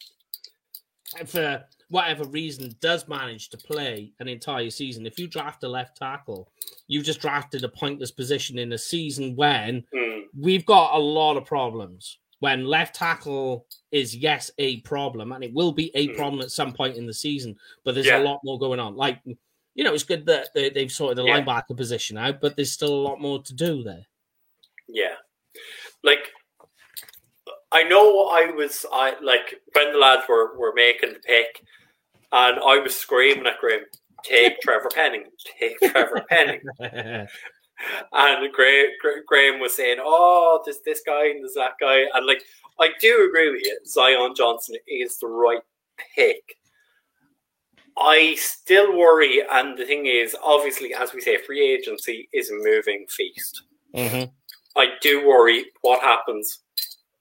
for whatever reason, does manage to play an entire season, if you draft a left tackle, you've just drafted a pointless position in a season when Mm, we've got a lot of problems. When left tackle is yes a problem, and it will be a Mm. problem at some point in the season, but there's Yeah. a lot more going on. Like you know, it's good that they, they've sorted the Yeah. linebacker position out, but there's still a lot more to do there. yeah. Like, I know I was, I like when the lads were were making the pick, and I was screaming at Graham, "Take Trevor Penning, take Trevor Penning." And Graham, Graham was saying, "Oh, there's this guy and there's that guy," and like I do agree with you. Zion Johnson is the right pick. I still worry, and the thing is, obviously, as we say, free agency is a moving feast. Mhm. I do worry what happens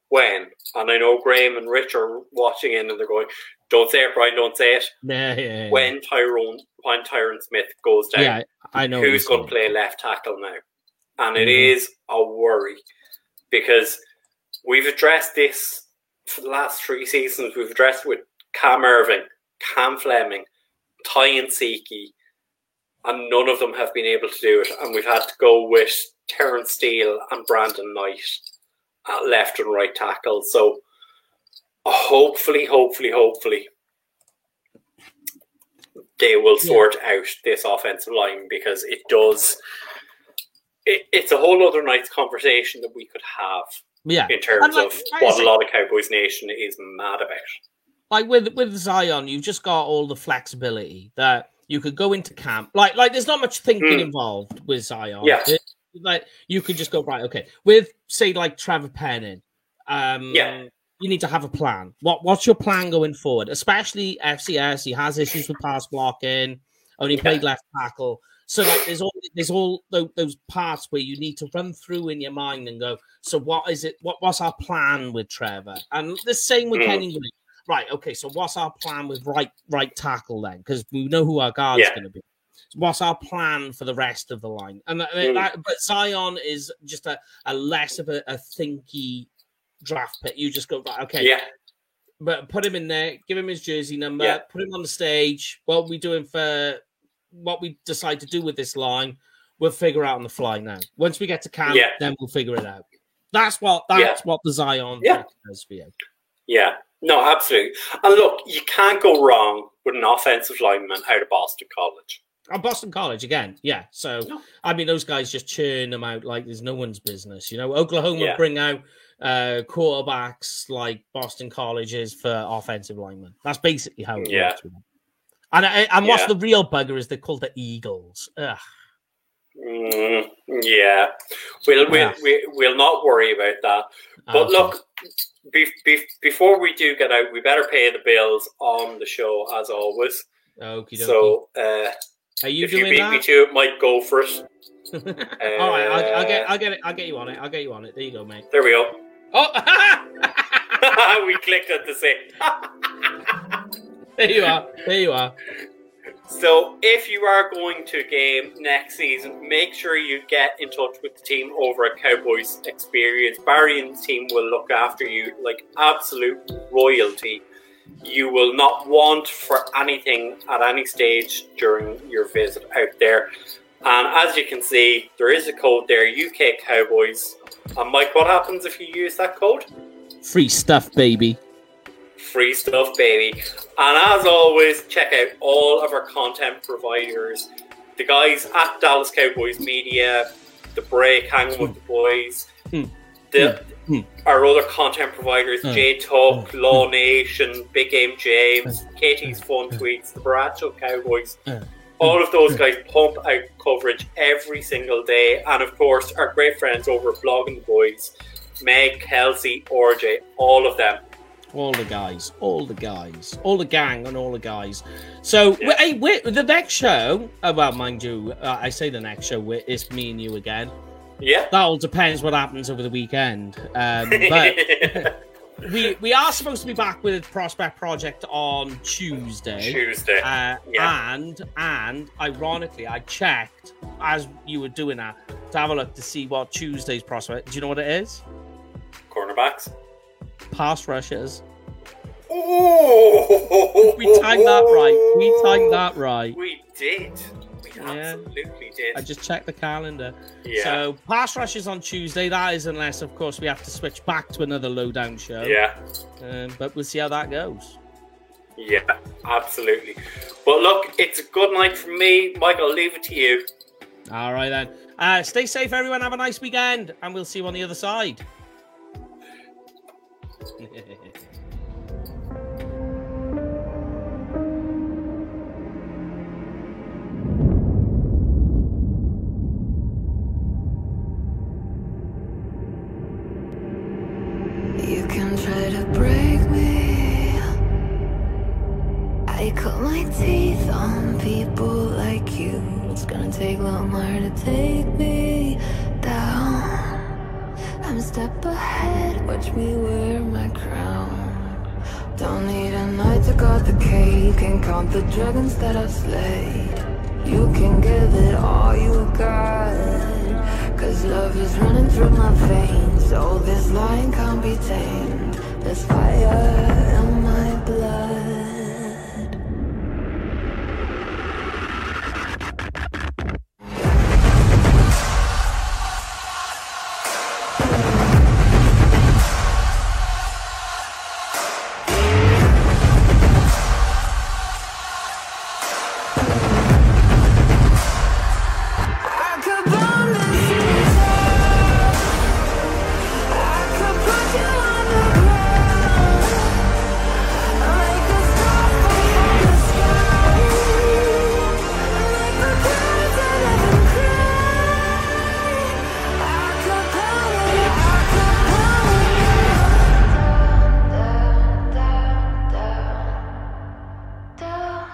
when, and I know Graham and Rich are watching in and they're going, Don't say it, Brian. Don't say it. Yeah, yeah, yeah. When Tyron, when Tyron Smith goes down, yeah, I know. who's going to play left tackle now? And it Mhm. is a worry because we've addressed this for the last three seasons. We've addressed it with Cam Erving, Cam Fleming, Ty Nsekhe, and none of them have been able to do it. And we've had to go with Terence Steele and Brandon Knight at left and right tackle. So hopefully, hopefully, hopefully, they will Yeah. sort out this offensive line because it does. It, it's a whole other night's conversation that we could have Yeah, in terms like- of what a lot of Cowboys Nation is mad about. Like with with Zion, you've just got all the flexibility that you could go into camp. Like like there's not much thinking Hmm. involved with Zion. Yeah. It- like you could just go right. Okay, with say like Trevor Penning, um, Yeah. you need to have a plan. What what's your plan going forward? Especially FCS, he has issues with pass blocking. Only Yeah. played left tackle. So like, there's all there's all those parts where you need to run through in your mind and go. So what is it? What what's our plan with Trevor? And the same with Mm. Kenyon Green. Right. Okay. So what's our plan with right right tackle then? Because we know who our guard's Yeah. going to be. So what's our plan for the rest of the line? And that, Mm. that- but Zion is just a, a less of a, a thinky draft pick. You just go right. Okay. Yeah, But put him in there. Give him his jersey number. Yeah. Put him on the stage. What we doing for what we decide to do with this line? We'll figure out on the fly now. Once we get to camp, Yeah. then we'll figure it out. That's what Yeah. that's what the Zion Yeah. does for you. yeah. No, absolutely. And look, you can't go wrong with an offensive lineman out of Boston College. Oh, Boston College again, yeah. So No. I mean, those guys just churn them out like there's no one's business. You know, Oklahoma Yeah. bring out uh, quarterbacks like Boston College is for offensive linemen. That's basically how it Yeah. works. And and and what's Yeah. the real bugger is they're called the Eagles. Ugh. Mm, yeah, we'll, we'll, Yeah. we, we'll not worry about that. But Okay. look, be, be, before we do get out, we better pay the bills on the show as always. Okie dokie. So uh, are you if you doing beat me that? to it, might go for it. All right, I'll, I'll get, I'll get it, I'll get you on it. I'll get you on it. There you go, mate. There we go. Oh, we clicked at the same. there you are. There you are. So, if you are going to a game next season, make sure you get in touch with the team over at Cowboys Experience. Barry and the team will look after you like absolute royalty. You will not want for anything at any stage during your visit out there. And as you can see, there is a code there, UK Cowboys. And Mike, what happens if you use that code? Free stuff, baby. Free stuff, baby. And as always, check out all of our content providers. The guys at Dallas Cowboys Media, The Break, Hanging with the Boys, Hmm. the, Hmm. our other content providers, Hmm. J Talk, Hmm. Law Nation, Big Game James, Katie's Fun Tweets, The Baracho Cowboys. Hmm. All of those guys pump out coverage every single day. And of course, our great friends over at Blogging Boys, Meg, Kelsey, RJ, all of them. All the guys, all the guys, all the gang, and all the guys. So, Yeah. hey, wait, the next show, uh, well, mind you, uh, I say the next show, it's me and you again. Yeah. That all depends what happens over the weekend. Um, but we we are supposed to be back with Prospect Project on Tuesday. Tuesday. Uh, Yeah. And and ironically, I checked as you were doing that to have a look to see what Tuesday's prospect. Do you know what it is? Cornerbacks. Pass rushes. Oh, We timed that right. We timed that right. We did. We Yeah. absolutely did. I just checked the calendar. yeah. So pass rushes on Tuesday. That is unless, of course, we have to switch back to another lowdown show. yeah. Um, but we'll see how that goes. Yeah. Absolutely. But look, it's a good night for me. Michael, I'll leave it to you. All right then. Uh, stay safe, everyone. Have a nice weekend, and we'll see you on the other side. You the dragons that I've slayed. You can give it all you got. Cause love is running through my veins. Oh, this line can't be tamed. There's fire in my blood.